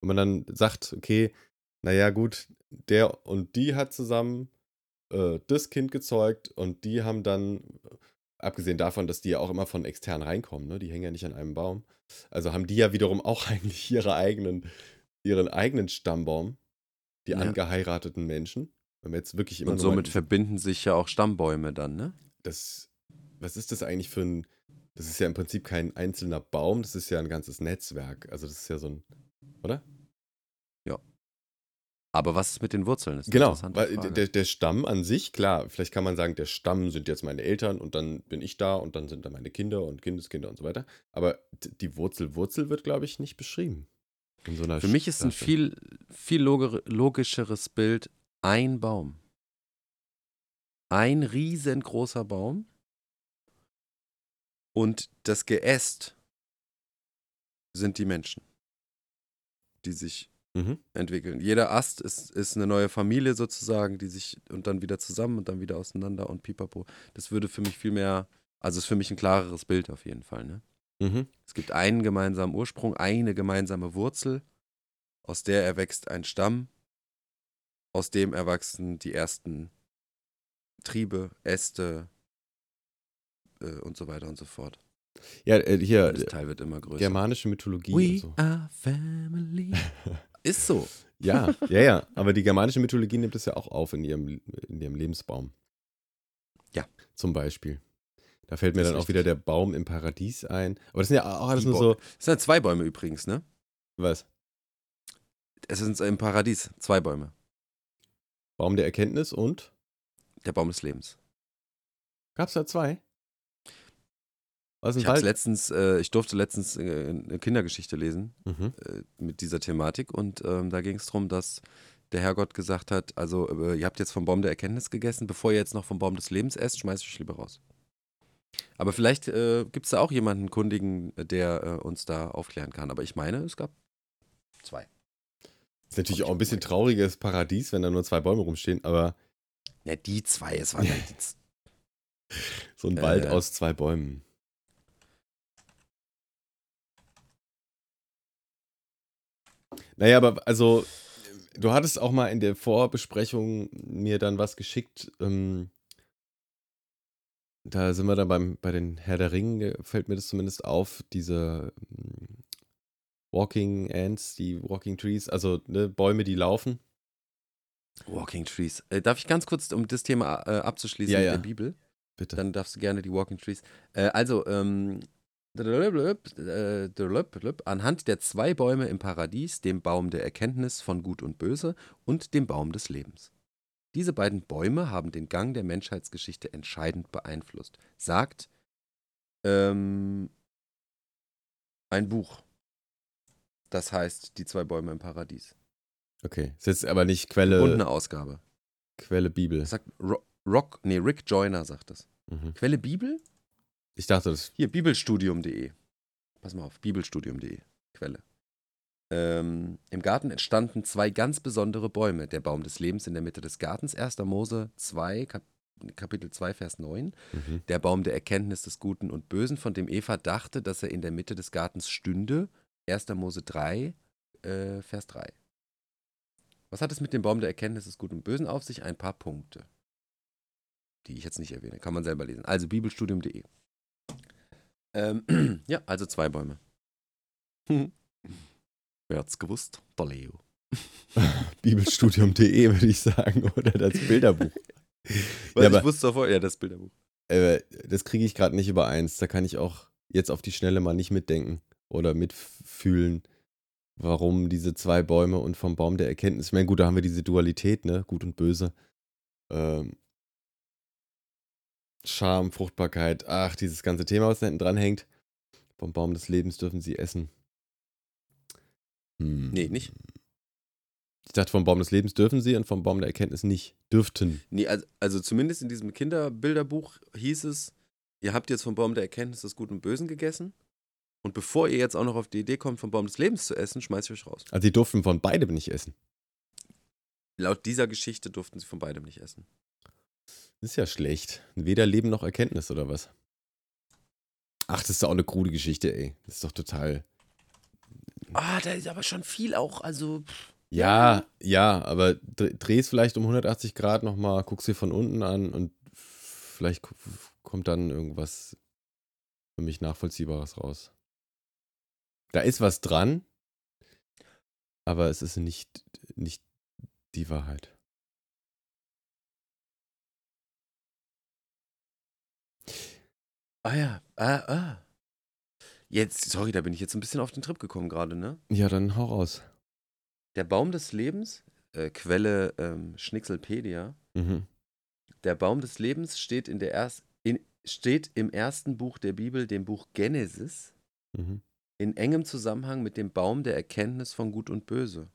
Wenn man dann sagt, okay, naja, gut, der und die hat zusammen äh, das Kind gezeugt und die haben dann, abgesehen davon, dass die ja auch immer von extern reinkommen, ne? die hängen ja nicht an einem Baum, also haben die ja wiederum auch eigentlich ihre eigenen, ihren eigenen Stammbaum, die ja. angeheirateten Menschen. Wenn wir jetzt wirklich immer und somit verbinden sich ja auch Stammbäume dann, ne? Das, was ist das eigentlich für ein, das ist ja im Prinzip kein einzelner Baum, das ist ja ein ganzes Netzwerk. Also das ist ja so ein, oder? Aber was ist mit den Wurzeln? Das genau, weil der, der, Stamm an sich, klar, vielleicht kann man sagen, der Stamm sind jetzt meine Eltern und dann bin ich da und dann sind da meine Kinder und Kindeskinder und so weiter. Aber die Wurzel, Wurzel wird, glaube ich, nicht beschrieben. So Für mich ist ein viel, viel logischeres Bild ein Baum. Ein riesengroßer Baum und das Geäst sind die Menschen, die sich mhm. entwickeln. Jeder Ast ist, ist eine neue Familie sozusagen, die sich und dann wieder zusammen und dann wieder auseinander und pipapo. Das würde für mich viel mehr, also ist für mich ein klareres Bild auf jeden Fall. Ne? Mhm. Es gibt einen gemeinsamen Ursprung, eine gemeinsame Wurzel, aus der erwächst ein Stamm, aus dem erwachsen die ersten Triebe, Äste äh, und so weiter und so fort. Ja, äh, hier. das Teil wird immer größer. Germanische Mythologie. We so. are family. Ist so. Ja, ja, ja. Aber die germanische Mythologie nimmt es ja auch auf in ihrem, in ihrem Lebensbaum. Ja. Zum Beispiel. Da fällt mir Das dann auch wieder der Baum im Paradies ein. Aber das sind ja auch alles nur so. Es sind zwei Bäume übrigens, ne? Was? Es sind im Paradies zwei Bäume. Baum der Erkenntnis und? Der Baum des Lebens. Gab es da zwei? Was Ich letztens, äh, ich durfte letztens äh, eine Kindergeschichte lesen Mhm. äh, mit dieser Thematik und ähm, da ging es darum, dass der Herrgott gesagt hat, also äh, ihr habt jetzt vom Baum der Erkenntnis gegessen, bevor ihr jetzt noch vom Baum des Lebens esst, schmeißt euch lieber raus. Aber vielleicht äh, gibt es da auch jemanden Kundigen, der uns da aufklären kann. Aber ich meine, es gab zwei. Ist natürlich auch ein bisschen trauriges Paradies, wenn da nur zwei Bäume rumstehen, aber Ja, die zwei, es waren z- so ein Wald Äh. aus zwei Bäumen. Naja, aber also, du hattest auch mal in der Vorbesprechung mir dann was geschickt. Ähm, da sind wir dann beim, bei den Herr der Ringe, fällt mir das zumindest auf, diese Walking Ants, die Walking Trees, also ne, Bäume, die laufen. Walking Trees. Äh, darf ich ganz kurz, um das Thema äh, abzuschließen Ja, mit ja. der Bibel? Bitte. Dann darfst du gerne die Walking Trees. Äh, also, ähm, äh, anhand der zwei Bäume im Paradies, dem Baum der Erkenntnis von Gut und Böse und dem Baum des Lebens. Diese beiden Bäume haben den Gang der Menschheitsgeschichte entscheidend beeinflusst, sagt ähm, ein Buch. Das heißt Die zwei Bäume im Paradies. Okay, ist jetzt aber nicht Quelle, Gebundene Ausgabe. Quelle Bibel. Das sagt Ro Rock, nee, Rick Joyner sagt das. Mhm. Quelle Bibel? Ich dachte, das Hier, bibelstudium.de. Pass mal auf, bibelstudium.de, Quelle. Ähm, Im Garten entstanden zwei ganz besondere Bäume. Der Baum des Lebens in der Mitte des Gartens, 1. Mose 2, Kap Kapitel 2, Vers 9. Mhm. Der Baum der Erkenntnis des Guten und Bösen, von dem Eva dachte, dass er in der Mitte des Gartens stünde. 1. Mose 3, äh, Vers 3. Was hat es mit dem Baum der Erkenntnis des Guten und Bösen auf sich? Ein paar Punkte, die ich jetzt nicht erwähne. Kann man selber lesen. Also bibelstudium.de. Ähm, ja, also zwei Bäume. Wer hat's gewusst? Der Leo. Bibelstudium.de würde ich sagen, oder das Bilderbuch. Weil Ja, ich aber- wusste davor, ja, das Bilderbuch. Äh, das kriege ich gerade nicht übereins. Da kann ich auch jetzt auf die Schnelle mal nicht mitdenken oder mitfühlen, warum diese zwei Bäume und vom Baum der Erkenntnis. Ich meine, gut, da haben wir diese Dualität, ne? Gut und böse. Ähm, Scham, Fruchtbarkeit, ach, dieses ganze Thema, was da hinten dran hängt. Vom Baum des Lebens dürfen sie essen. Hm. Nee, nicht. Ich dachte, vom Baum des Lebens dürfen sie und vom Baum der Erkenntnis nicht. Dürften. Nee, also, also zumindest in diesem Kinderbilderbuch hieß es, ihr habt jetzt vom Baum der Erkenntnis des Guten und Bösen gegessen. Und bevor ihr jetzt auch noch auf die Idee kommt, vom Baum des Lebens zu essen, schmeißt ihr euch raus. Also, sie durften von beidem nicht essen. Laut dieser Geschichte durften sie von beidem nicht essen. Das ist ja schlecht. Weder Leben noch Erkenntnis, oder was? Ach, das ist doch auch eine krude Geschichte, ey. Das ist doch total. Ah, da ist aber schon viel auch, also. Ja, ja, aber dr- dreh's vielleicht um 180 Grad nochmal, guck's dir von unten an und vielleicht kommt dann irgendwas für mich Nachvollziehbares raus. Da ist was dran, aber es ist nicht, nicht die Wahrheit. Ah ja, ah, ah. Jetzt, sorry, da bin ich jetzt ein bisschen auf den Trip gekommen gerade, ne? Ja, dann hau raus. Der Baum des Lebens, äh, Quelle ähm, Schnickselpedia, Mhm. der Baum des Lebens steht, in der erst, in, steht im ersten Buch der Bibel, dem Buch Genesis, Mhm. In engem Zusammenhang mit dem Baum der Erkenntnis von Gut und Böse.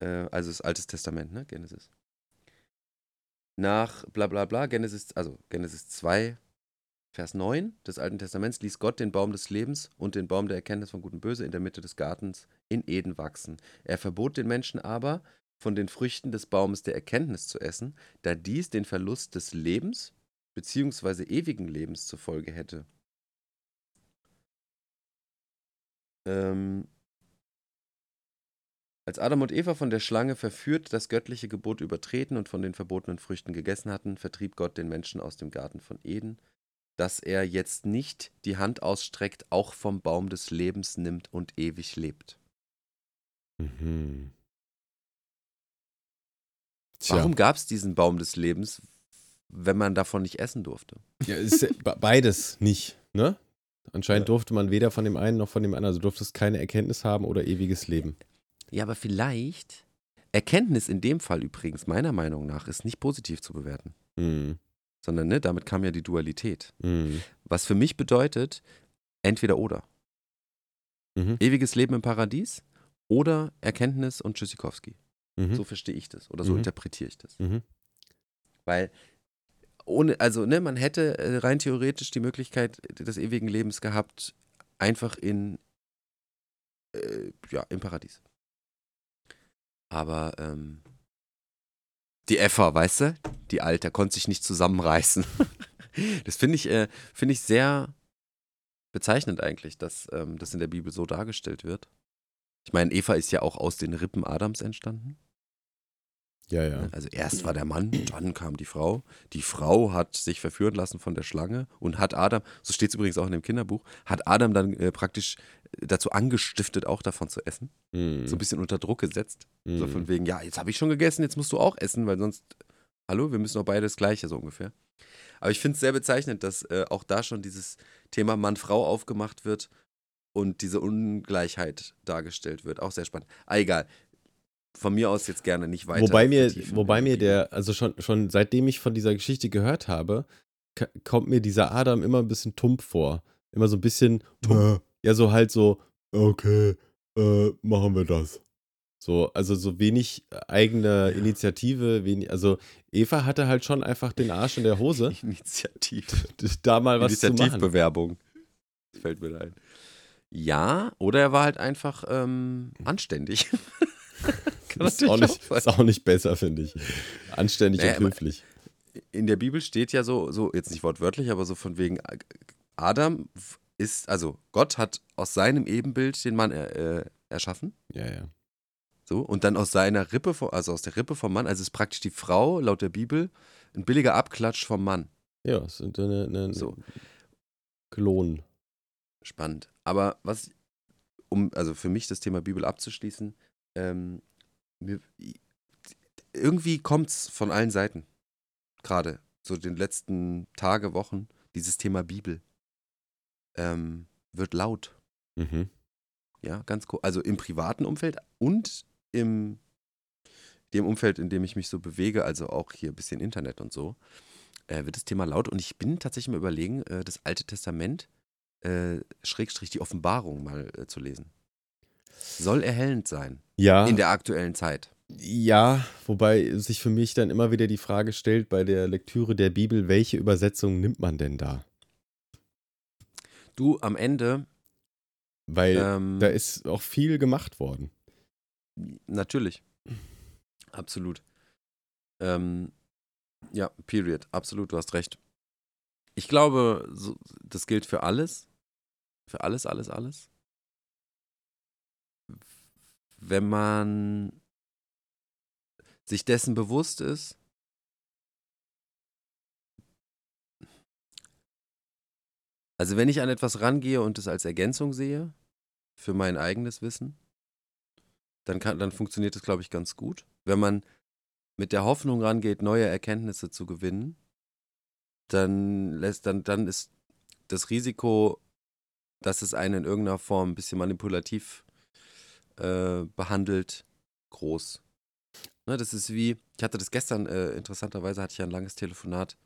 Äh, also das Altes Testament, ne? Genesis. Nach bla bla bla, Genesis, also Genesis 2, Vers 9 des Alten Testaments ließ Gott den Baum des Lebens und den Baum der Erkenntnis von Gut und Böse in der Mitte des Gartens in Eden wachsen. Er verbot den Menschen aber, von den Früchten des Baumes der Erkenntnis zu essen, da dies den Verlust des Lebens bzw. ewigen Lebens zur Folge hätte. Ähm, als Adam und Eva von der Schlange verführt das göttliche Gebot übertreten und von den verbotenen Früchten gegessen hatten, vertrieb Gott den Menschen aus dem Garten von Eden, dass er jetzt nicht die Hand ausstreckt, auch vom Baum des Lebens nimmt und ewig lebt. Mhm. Tja. Warum gab es diesen Baum des Lebens, wenn man davon nicht essen durfte? Ja, ist beides nicht, ne? Anscheinend ja. durfte man weder von dem einen noch von dem anderen, also durftest keine Erkenntnis haben oder ewiges Leben. Ja, aber vielleicht, Erkenntnis in dem Fall übrigens, meiner Meinung nach, ist nicht positiv zu bewerten. Mhm. Sondern, ne, damit kam ja die Dualität. Mhm. Was für mich bedeutet, entweder oder. Mhm. Ewiges Leben im Paradies oder Erkenntnis und Tschüssikowski. Mhm. So verstehe ich das oder so mhm. interpretiere ich das. Mhm. Weil ohne, also ne, man hätte äh, rein theoretisch die Möglichkeit des ewigen Lebens gehabt, einfach in, äh, ja, im Paradies. Aber ähm, die Effa, weißt du, die Alte, konnte sich nicht zusammenreißen. das finde ich, äh, find ich sehr bezeichnend eigentlich, dass ähm, das in der Bibel so dargestellt wird. Ich meine, Eva ist ja auch aus den Rippen Adams entstanden. Ja, ja. Also erst war der Mann, dann kam die Frau. Die Frau hat sich verführen lassen von der Schlange und hat Adam, so steht es übrigens auch in dem Kinderbuch, hat Adam dann äh, praktisch dazu angestiftet, auch davon zu essen. Mm. So ein bisschen unter Druck gesetzt. Mm. So von wegen, ja, jetzt habe ich schon gegessen, jetzt musst du auch essen, weil sonst, hallo, wir müssen doch beide das Gleiche, so ungefähr. Aber ich finde es sehr bezeichnend, dass äh, auch da schon dieses Thema Mann-Frau aufgemacht wird und diese Ungleichheit dargestellt wird. Auch sehr spannend. Ah, egal von mir aus jetzt gerne nicht weiter. Wobei mir, wobei mir der, also schon, schon seitdem ich von dieser Geschichte gehört habe, kommt mir dieser Adam immer ein bisschen tump vor. Immer so ein bisschen, äh, ja, so halt so, okay, äh, machen wir das. So, also so wenig eigene Initiative, wenig, also Eva hatte halt schon einfach den Arsch in der Hose. Initiative. Da mal was zu machen. Initiativbewerbung. Fällt mir da ein. Ja, oder er war halt einfach ähm, anständig. ist, auch nicht, ist auch nicht besser, finde ich. Anständig naja, und höflich. In der Bibel steht ja so, so, jetzt nicht wortwörtlich, aber so von wegen, Adam ist, also Gott hat aus seinem Ebenbild den Mann äh, erschaffen. Ja, ja. So, und dann aus seiner Rippe, also aus der Rippe vom Mann, also ist praktisch die Frau, laut der Bibel, ein billiger Abklatsch vom Mann. Ja, es sind eine, eine so. Klon. Spannend. Aber was, um also für mich das Thema Bibel abzuschließen, ähm, mir, irgendwie kommt es von allen Seiten. Gerade so den letzten Tage, Wochen, dieses Thema Bibel ähm, wird laut. Mhm. Ja, ganz cool. Also im privaten Umfeld und im dem Umfeld, in dem ich mich so bewege, also auch hier ein bisschen Internet und so, äh, wird das Thema laut. Und ich bin tatsächlich mal überlegen, äh, das Alte Testament, äh, Schrägstrich die Offenbarung mal äh, zu lesen. Soll erhellend sein. Ja. In der aktuellen Zeit. Ja, wobei sich für mich dann immer wieder die Frage stellt bei der Lektüre der Bibel, welche Übersetzung nimmt man denn da? Du, am Ende. Weil ähm, da ist auch viel gemacht worden. Natürlich. Absolut. Ähm, ja, period. Absolut, du hast recht. Ich glaube, so, das gilt für alles. Für alles, alles, alles. Wenn man sich dessen bewusst ist, also wenn ich an etwas rangehe und es als Ergänzung sehe für mein eigenes Wissen, dann, kann, dann funktioniert es, glaube ich, ganz gut. Wenn man mit der Hoffnung rangeht, neue Erkenntnisse zu gewinnen, dann lässt dann, dann ist das Risiko, dass es einen in irgendeiner Form ein bisschen manipulativ äh, behandelt, groß. Ne, das ist wie, ich hatte das gestern, äh, interessanterweise hatte ich ein langes Telefonat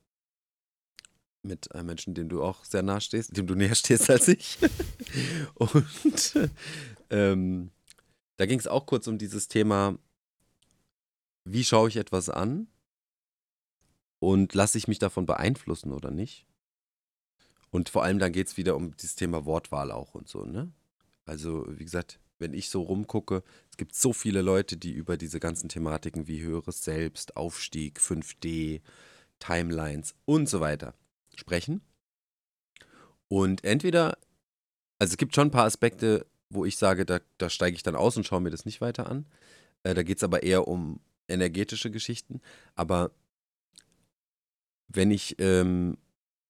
mit einem Menschen, dem du auch sehr nah stehst, dem du näher stehst als ich. Und ähm, da ging es auch kurz um dieses Thema, wie schaue ich etwas an und lasse ich mich davon beeinflussen oder nicht? Und vor allem dann geht es wieder um dieses Thema Wortwahl auch und so, ne? Also, wie gesagt, wenn ich so rumgucke, es gibt so viele Leute, die über diese ganzen Thematiken wie höheres Selbst, Aufstieg, 5D, Timelines und so weiter sprechen. Und entweder, also es gibt schon ein paar Aspekte, wo ich sage, da, da steige ich dann aus und schaue mir das nicht weiter an. Äh, da geht es aber eher um energetische Geschichten. Aber wenn ich, ähm,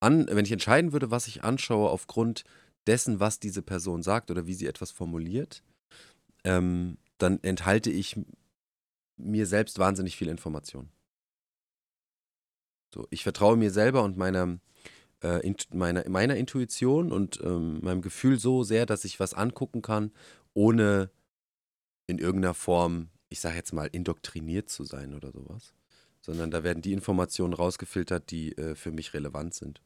an, wenn ich entscheiden würde, was ich anschaue aufgrund dessen, was diese Person sagt oder wie sie etwas formuliert, ähm, dann enthalte ich mir selbst wahnsinnig viel Information. So, ich vertraue mir selber und meiner, äh, in, meiner, meiner Intuition und ähm, meinem Gefühl so sehr, dass ich was angucken kann, ohne in irgendeiner Form, ich sage jetzt mal, indoktriniert zu sein oder sowas. Sondern da werden die Informationen rausgefiltert, die äh, für mich relevant sind.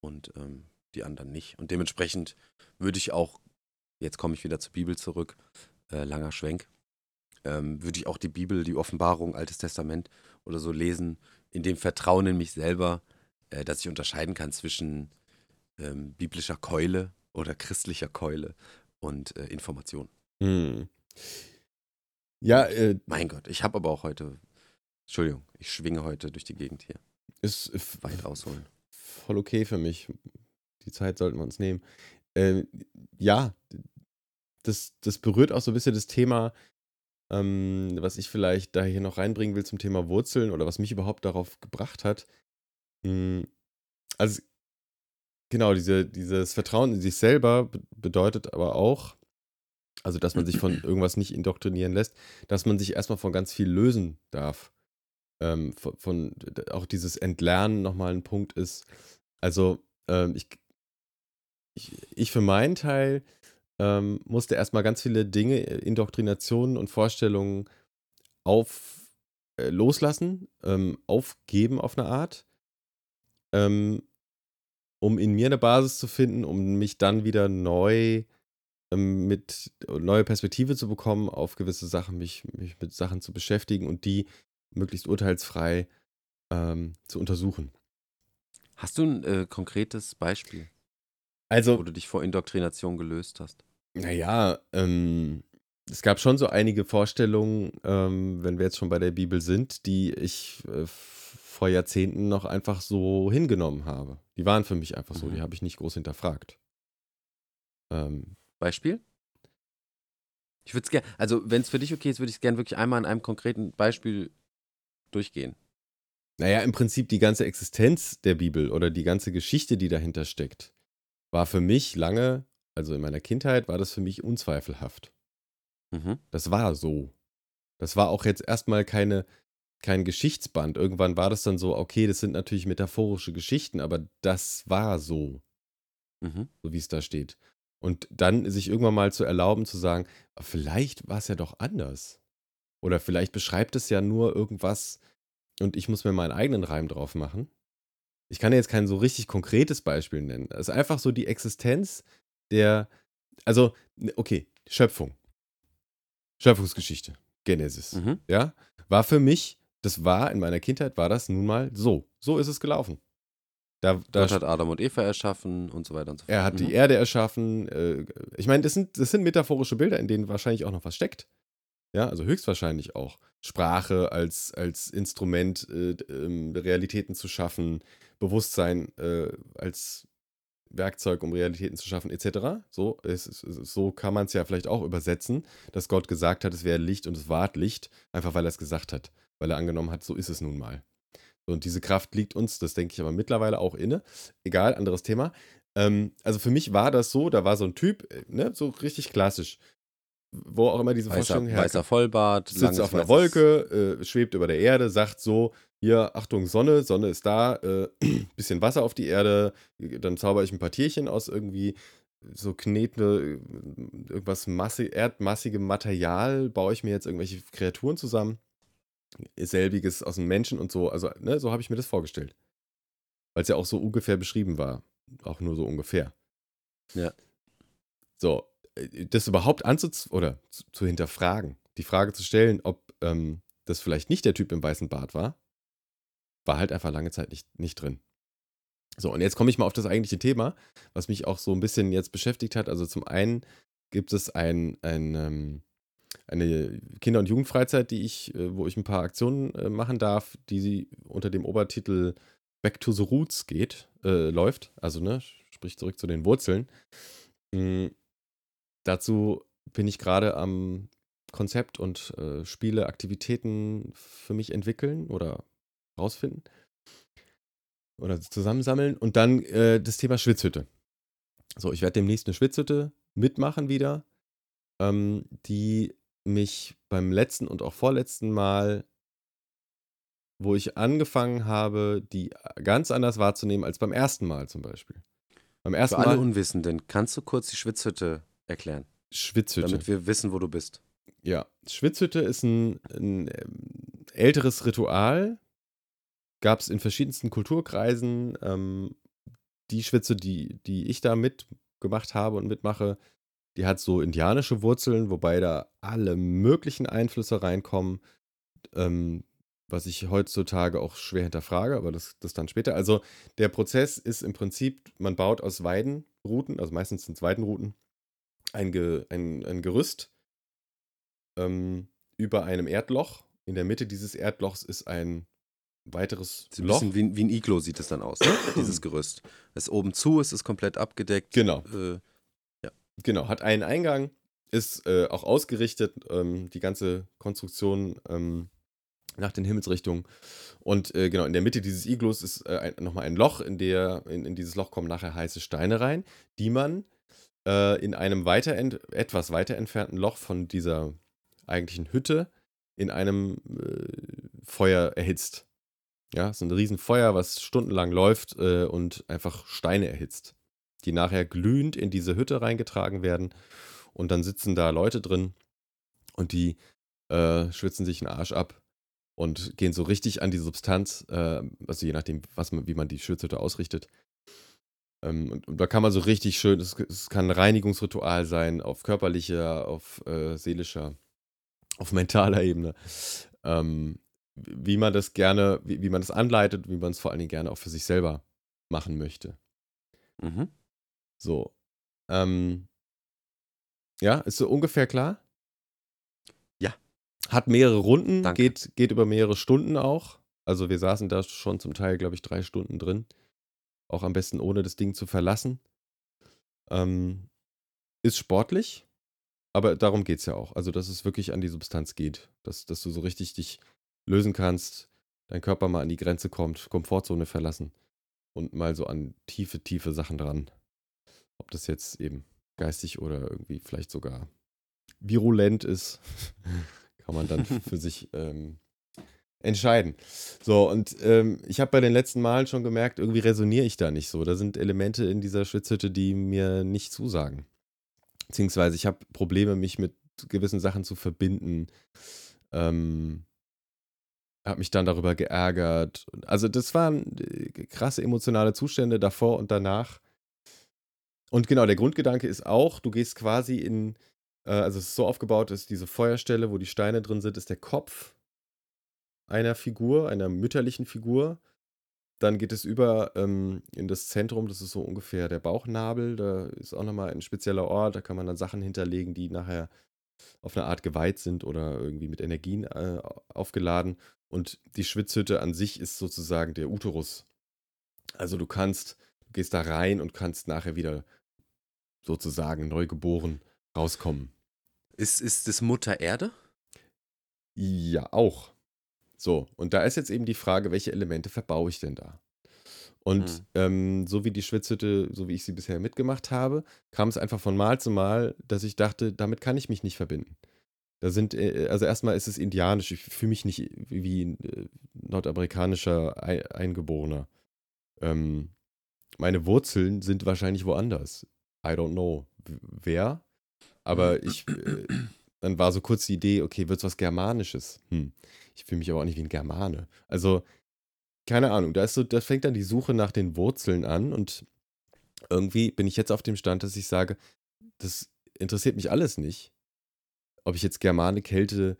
Und ähm, die anderen nicht. Und dementsprechend würde ich auch, jetzt komme ich wieder zur Bibel zurück, äh, langer Schwenk, ähm, würde ich auch die Bibel, die Offenbarung, Altes Testament oder so lesen, in dem Vertrauen in mich selber, äh, dass ich unterscheiden kann zwischen ähm, biblischer Keule oder christlicher Keule und äh, Information. Hm. Ja, äh, Mein Gott, ich habe aber auch heute, Entschuldigung, ich schwinge heute durch die Gegend hier. ist Weit ausholen. voll okay für mich. Die Zeit sollten wir uns nehmen. Äh, ja, das, das berührt auch so ein bisschen das Thema, ähm, was ich vielleicht da hier noch reinbringen will zum Thema Wurzeln oder was mich überhaupt darauf gebracht hat. Hm, Also, genau, diese, dieses Vertrauen in sich selber be- bedeutet aber auch, also, dass man sich von irgendwas nicht indoktrinieren lässt, dass man sich erstmal von ganz viel lösen darf. Ähm, von, von auch dieses Entlernen nochmal ein Punkt ist. Also, ähm, ich, ich, ich für meinen Teil ähm, musste erstmal ganz viele Dinge, äh, Indoktrinationen und Vorstellungen auf, äh, loslassen, ähm, aufgeben auf eine Art, ähm, um in mir eine Basis zu finden, um mich dann wieder neu ähm, mit neue Perspektive zu bekommen, auf gewisse Sachen, mich, mich mit Sachen zu beschäftigen und die möglichst urteilsfrei ähm, zu untersuchen. Hast du ein äh, konkretes Beispiel, wo Also, du dich vor Indoktrination gelöst hast? Naja, ähm, es gab schon so einige Vorstellungen, ähm, wenn wir jetzt schon bei der Bibel sind, die ich äh, vor Jahrzehnten noch einfach so hingenommen habe. Die waren für mich einfach so, Mhm. die habe ich nicht groß hinterfragt. Ähm, Beispiel? Ich würde es gerne, also wenn es für dich okay ist, würde ich es gerne wirklich einmal an einem konkreten Beispiel durchgehen. Naja, im Prinzip die ganze Existenz der Bibel oder die ganze Geschichte, die dahinter steckt, war für mich lange, also in meiner Kindheit, war das für mich unzweifelhaft. Mhm. Das war so. Das war auch jetzt erstmal keine, kein Geschichtsband. Irgendwann war das dann so, okay, das sind natürlich metaphorische Geschichten, aber das war so, Mhm. so wie es da steht. Und dann sich irgendwann mal zu erlauben, zu sagen, vielleicht war es ja doch anders. Oder vielleicht beschreibt es ja nur irgendwas und ich muss mir meinen eigenen Reim drauf machen. Ich kann jetzt kein so richtig konkretes Beispiel nennen. Es ist einfach so die Existenz der, also, okay, Schöpfung. Schöpfungsgeschichte. Genesis. Mhm. Ja, war für mich, das war in meiner Kindheit, war das nun mal so. So ist es gelaufen. Da, da, Gott hat Adam und Eva erschaffen und so weiter und so fort. er hat mhm. die Erde erschaffen. Äh, ich meine, das sind, das sind metaphorische Bilder, in denen wahrscheinlich auch noch was steckt. Ja, also höchstwahrscheinlich auch. Sprache als, als Instrument, äh, ähm, Realitäten zu schaffen, Bewusstsein äh, als Werkzeug, um Realitäten zu schaffen, etc. So, es, es, so kann man es ja vielleicht auch übersetzen, dass Gott gesagt hat, es wäre Licht und es ward Licht, einfach weil er es gesagt hat. Weil er angenommen hat, so ist es nun mal. Und diese Kraft liegt uns, das denke ich aber mittlerweile auch inne. Egal, anderes Thema. Ähm, also für mich war das so, da war so ein Typ, äh, ne, so richtig klassisch. Wo auch immer diese Vorstellung Weißer, herkam weißer Vollbart, sitzt auf einer Wolke, äh, schwebt über der Erde, sagt so, hier, Achtung, Sonne, Sonne ist da, äh, bisschen Wasser auf die Erde, dann zauber ich ein paar Tierchen aus irgendwie so knetende, äh, irgendwas massi erdmassigem Material, baue ich mir jetzt irgendwelche Kreaturen zusammen, selbiges aus dem Menschen und so, also, ne, so habe ich mir das vorgestellt. Weil es ja auch so ungefähr beschrieben war, auch nur so ungefähr. Ja. So, das überhaupt anzuz oder zu, zu hinterfragen, die Frage zu stellen, ob ähm, das vielleicht nicht der Typ im weißen Bart war, war halt einfach lange Zeit nicht, nicht drin. So, und jetzt komme ich mal auf das eigentliche Thema, was mich auch so ein bisschen jetzt beschäftigt hat. Also zum einen gibt es ein, ein, ähm, eine Kinder- und Jugendfreizeit, die ich, äh, wo ich ein paar Aktionen äh, machen darf, die sie unter dem Obertitel Back to the Roots geht, äh, läuft. Also, ne, sprich zurück zu den Wurzeln. Mm, dazu bin ich gerade am Konzept und äh, Spiele, Aktivitäten für mich entwickeln oder rausfinden oder zusammensammeln. Und dann äh, das Thema Schwitzhütte. So, ich werde demnächst eine Schwitzhütte mitmachen wieder, ähm, die mich beim letzten und auch vorletzten Mal, wo ich angefangen habe, die ganz anders wahrzunehmen als beim ersten Mal zum Beispiel. Beim Für ersten alle Mal Unwissenden, kannst du kurz die Schwitzhütte erklären, Schwitzhütte. damit wir wissen, wo du bist? Ja, Schwitzhütte ist ein, ein ähm, älteres Ritual. Gab es in verschiedensten Kulturkreisen. Ähm, die Schwitze, die, die ich da mitgemacht habe und mitmache, die hat so indianische Wurzeln, wobei da alle möglichen Einflüsse reinkommen, ähm, was ich heutzutage auch schwer hinterfrage, aber das, das dann später. Also der Prozess ist im Prinzip, man baut aus Weidenruten, also meistens sind es Weidenruten, ein, Ge, ein, ein Gerüst ähm, über einem Erdloch. In der Mitte dieses Erdlochs ist ein weiteres ein Loch. bisschen wie, wie ein Iglo sieht es dann aus, ne? dieses Gerüst. Es ist oben zu, es ist komplett abgedeckt. Genau. Äh, Genau, hat einen Eingang, ist äh, auch ausgerichtet, ähm, die ganze Konstruktion ähm, nach den Himmelsrichtungen. Und äh, genau, in der Mitte dieses Iglos ist äh, ein, nochmal ein Loch, in, der, in, in dieses Loch kommen nachher heiße Steine rein, die man äh, in einem weiter etwas weiter entfernten Loch von dieser eigentlichen Hütte in einem äh, Feuer erhitzt. Ja, so ein Riesenfeuer, was stundenlang läuft äh, und einfach Steine erhitzt die nachher glühend in diese Hütte reingetragen werden. Und dann sitzen da Leute drin und die äh, schwitzen sich einen Arsch ab und gehen so richtig an die Substanz, äh, also je nachdem, was man, wie man die Schwitzhütte ausrichtet. Ähm, und, und, da kann man so richtig schön, es, es, kann ein Reinigungsritual sein, auf körperlicher, auf äh, seelischer, auf mentaler Ebene. Ähm, wie man das gerne, wie, wie man das anleitet, wie man es vor allen Dingen gerne auch für sich selber machen möchte. mhm. So. Ähm, ja, ist so ungefähr klar? Ja. Hat mehrere Runden, Danke. geht, geht über mehrere Stunden auch. Also wir saßen da schon zum Teil, glaube ich, drei Stunden drin. Auch am besten ohne das Ding zu verlassen. Ähm, ist sportlich, aber darum geht es ja auch. Also, dass es wirklich an die Substanz geht. Dass, dass du so richtig dich lösen kannst, dein Körper mal an die Grenze kommt, Komfortzone verlassen und mal so an tiefe, tiefe Sachen dran. Ob das jetzt eben geistig oder irgendwie vielleicht sogar virulent ist, kann man dann für sich ähm, entscheiden. So, und ähm, ich habe bei den letzten Malen schon gemerkt, irgendwie resoniere ich da nicht so. Da sind Elemente in dieser Schwitzhütte, die mir nicht zusagen. Beziehungsweise ich habe Probleme, mich mit gewissen Sachen zu verbinden. Ähm, habe mich dann darüber geärgert. Also das waren äh, krasse emotionale Zustände davor und danach. Und genau, der Grundgedanke ist auch, du gehst quasi in, äh, also es ist so aufgebaut, dass diese Feuerstelle, wo die Steine drin sind, ist der Kopf einer Figur, einer mütterlichen Figur. Dann geht es über ähm, in das Zentrum, das ist so ungefähr der Bauchnabel. Da ist auch nochmal ein spezieller Ort, da kann man dann Sachen hinterlegen, die nachher auf eine Art geweiht sind oder irgendwie mit Energien äh, aufgeladen. Und die Schwitzhütte an sich ist sozusagen der Uterus. Also du kannst, du gehst da rein und kannst nachher wieder sozusagen neugeboren rauskommen. Ist, ist das Mutter Erde? Ja, auch. So, und da ist jetzt eben die Frage, welche Elemente verbaue ich denn da? Und Hm. ähm, so wie die Schwitzhütte, so wie ich sie bisher mitgemacht habe, kam es einfach von Mal zu Mal, dass ich dachte, damit kann ich mich nicht verbinden. Da sind, äh, also erstmal ist es indianisch, ich fühle mich nicht wie ein äh, nordamerikanischer Ei- Eingeborener. Ähm, meine Wurzeln sind wahrscheinlich woanders. I don't know wer, aber ich, äh, dann war so kurz die Idee, okay, wird es was Germanisches? Hm. Ich fühle mich aber auch nicht wie ein Germane. Also, keine Ahnung, da ist so, da fängt dann die Suche nach den Wurzeln an und irgendwie bin ich jetzt auf dem Stand, dass ich sage, das interessiert mich alles nicht. Ob ich jetzt Germane, Kälte,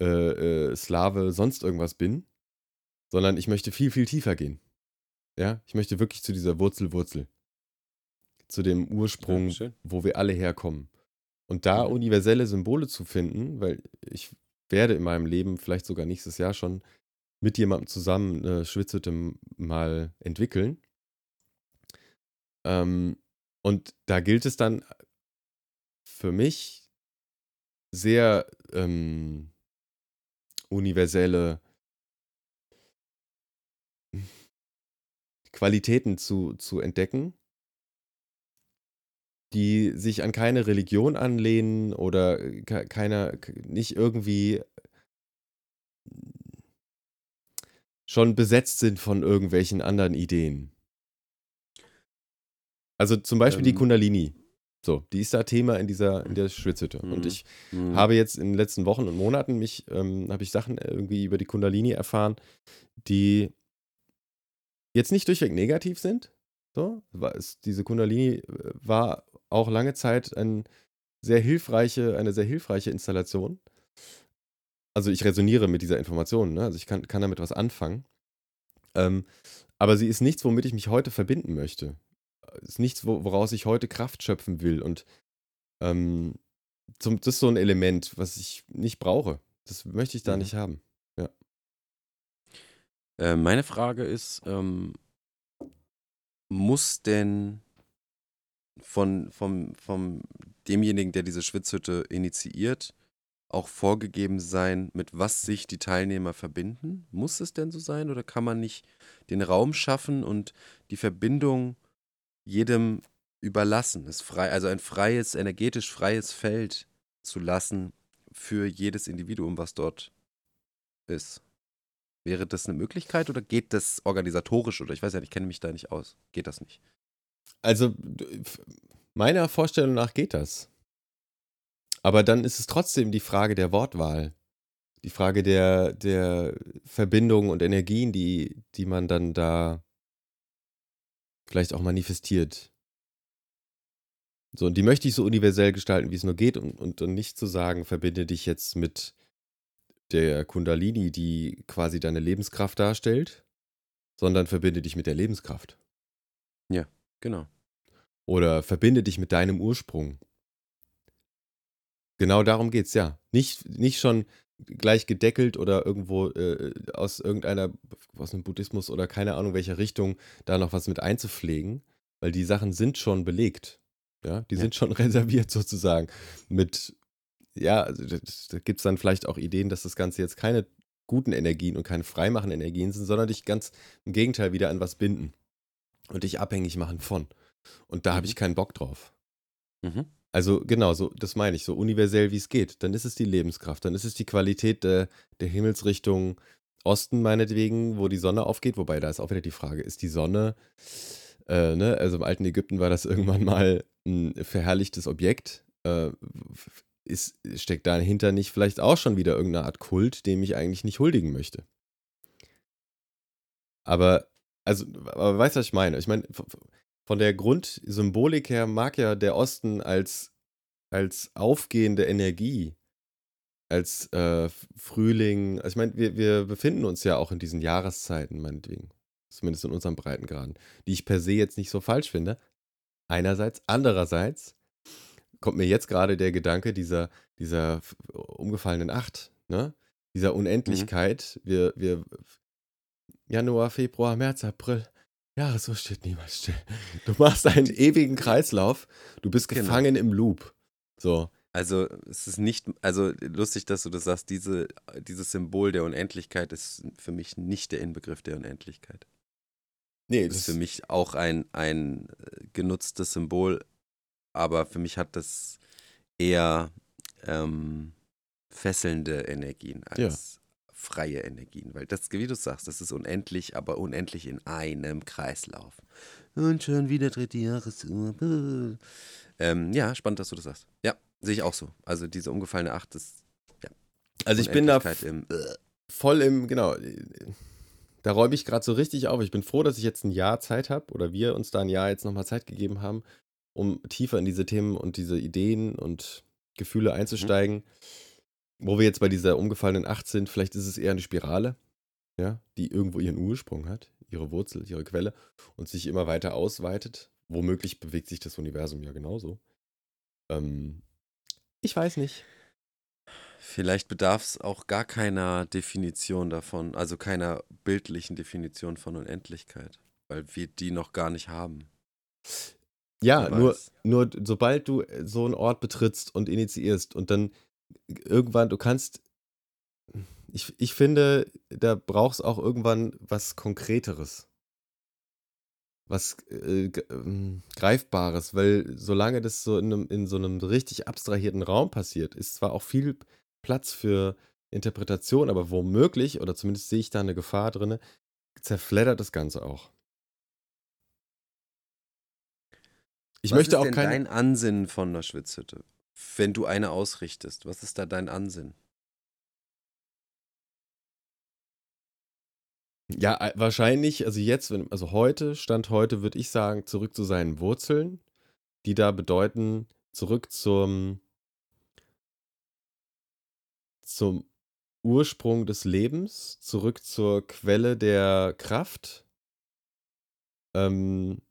äh, äh, Slave, sonst irgendwas bin, sondern ich möchte viel, viel tiefer gehen. Ja, ich möchte wirklich zu dieser Wurzel, Wurzel. Zu dem Ursprung, Ja, wo wir alle herkommen. Und da Mhm. universelle Symbole zu finden, weil ich werde in meinem Leben vielleicht sogar nächstes Jahr schon mit jemandem zusammen eine Schwitzhütte mal entwickeln. Ähm, und da gilt es dann für mich sehr ähm, universelle Qualitäten zu, zu entdecken, die sich an keine Religion anlehnen oder keiner, nicht irgendwie schon besetzt sind von irgendwelchen anderen Ideen. Also zum Beispiel die Ähm. Kundalini. So, die ist da Thema in dieser, in der Schwitzhütte. Und Mhm. ich Mhm. habe jetzt in den letzten Wochen und Monaten mich, ähm, habe ich Sachen irgendwie über die Kundalini erfahren, die jetzt nicht durchweg negativ sind. So, war es, diese Kundalini äh, war auch lange Zeit ein sehr hilfreiche, eine sehr hilfreiche Installation. Also ich resoniere mit dieser Information, ne? also ich kann, kann damit was anfangen. Ähm, aber sie ist nichts, womit ich mich heute verbinden möchte. Ist nichts, wo, woraus ich heute Kraft schöpfen will. Und ähm, zum, das ist so ein Element, was ich nicht brauche. Das möchte ich da Mhm. nicht haben. Äh, meine Frage ist, ähm, muss denn von vom, vom demjenigen, der diese Schwitzhütte initiiert, auch vorgegeben sein, mit was sich die Teilnehmer verbinden? Muss es denn so sein oder kann man nicht den Raum schaffen und die Verbindung jedem überlassen? Es frei, also ein freies, energetisch freies Feld zu lassen für jedes Individuum, was dort ist. Wäre das eine Möglichkeit oder geht das organisatorisch oder ich weiß ja ich kenne mich da nicht aus. Geht das nicht? Also meiner Vorstellung nach geht das. Aber dann ist es trotzdem die Frage der Wortwahl. Die Frage der, der Verbindung und Energien, die, die man dann da vielleicht auch manifestiert. So, und die möchte ich so universell gestalten, wie es nur geht, und, und dann nicht zu sagen, verbinde dich jetzt mit der Kundalini, die quasi deine Lebenskraft darstellt, sondern verbinde dich mit der Lebenskraft. Genau. Oder verbinde dich mit deinem Ursprung. Genau darum geht's, ja. Nicht, nicht schon gleich gedeckelt oder irgendwo äh, aus irgendeiner, aus einem Buddhismus oder keine Ahnung welcher Richtung da noch was mit einzupflegen, weil die Sachen sind schon belegt. Ja, die Ja. sind schon reserviert sozusagen. Mit, ja, also da, da gibt es dann vielleicht auch Ideen, dass das Ganze jetzt keine guten Energien und keine freimachenden Energien sind, sondern dich ganz im Gegenteil wieder an was binden und dich abhängig machen von. Und da habe Mhm. ich keinen Bock drauf. Mhm. Also genau, so, das meine ich, so universell wie es geht. Dann ist es die Lebenskraft, dann ist es die Qualität der, der Himmelsrichtung Osten meinetwegen, wo die Sonne aufgeht. Wobei, da ist auch wieder die Frage, ist die Sonne, äh, ne, also im alten Ägypten war das irgendwann mal ein verherrlichtes Objekt. Äh, ist, steckt dahinter nicht vielleicht auch schon wieder irgendeine Art Kult, dem ich eigentlich nicht huldigen möchte? Aber, also, aber weißt du, was ich meine? Ich meine, von der Grundsymbolik her mag ja der Osten als, als aufgehende Energie, als äh, Frühling, also ich meine, wir, wir befinden uns ja auch in diesen Jahreszeiten, meinetwegen, zumindest in unserem Breitengraden, die ich per se jetzt nicht so falsch finde. Einerseits, andererseits kommt mir jetzt gerade der Gedanke dieser, dieser f- umgefallenen Acht, ne? dieser Unendlichkeit. Wir, wir, Januar, Februar, März, April. Jahresuhr steht niemals still. Du machst einen ewigen Kreislauf. Du bist Genau. gefangen im Loop. So. Also es ist nicht, also lustig, dass du das sagst, diese, dieses Symbol der Unendlichkeit ist für mich nicht der Inbegriff der Unendlichkeit. Nee, Das ist für mich auch ein, ein äh, genutztes Symbol, aber für mich hat das eher ähm, fesselnde Energien als freie Energien, weil das, wie du sagst, das ist unendlich, aber unendlich in einem Kreislauf. Und schon wieder dritte Jahresuhr. Ähm, ja, spannend, dass du das sagst. Ja, sehe ich auch so. Also diese umgefallene Acht ist also ich bin da im, voll im, genau, da räume ich gerade so richtig auf. Ich bin froh, dass ich jetzt ein Jahr Zeit habe oder wir uns da ein Jahr jetzt nochmal Zeit gegeben haben, um tiefer in diese Themen und diese Ideen und Gefühle einzusteigen. Wo wir jetzt bei dieser umgefallenen Acht sind, vielleicht ist es eher eine Spirale, ja, die irgendwo ihren Ursprung hat, ihre Wurzel, ihre Quelle und sich immer weiter ausweitet. Womöglich bewegt sich das Universum ja genauso. Ähm, ich weiß nicht. Vielleicht bedarf es auch gar keiner Definition davon, also keiner bildlichen Definition von Unendlichkeit, weil wir die noch gar nicht haben. Ja, nur, nur sobald du so einen Ort betrittst und initiierst und dann irgendwann, du kannst, ich, ich finde, da brauchst auch irgendwann was Konkreteres. was äh, ähm, Greifbares, weil solange das so in, einem, in so einem richtig abstrahierten Raum passiert, ist zwar auch viel Platz für Interpretation, aber womöglich, oder zumindest sehe ich da eine Gefahr drin, zerfleddert das Ganze auch. Ich was möchte ist auch denn keine. dein Ansinnen von einer Schwitzhütte? Wenn du eine ausrichtest, was ist da dein Ansinn? Ja, wahrscheinlich, also jetzt, also heute, Stand heute, würde ich sagen, zurück zu seinen Wurzeln, die da bedeuten, zurück zum, zum Ursprung des Lebens, zurück zur Quelle der Kraft. Ähm,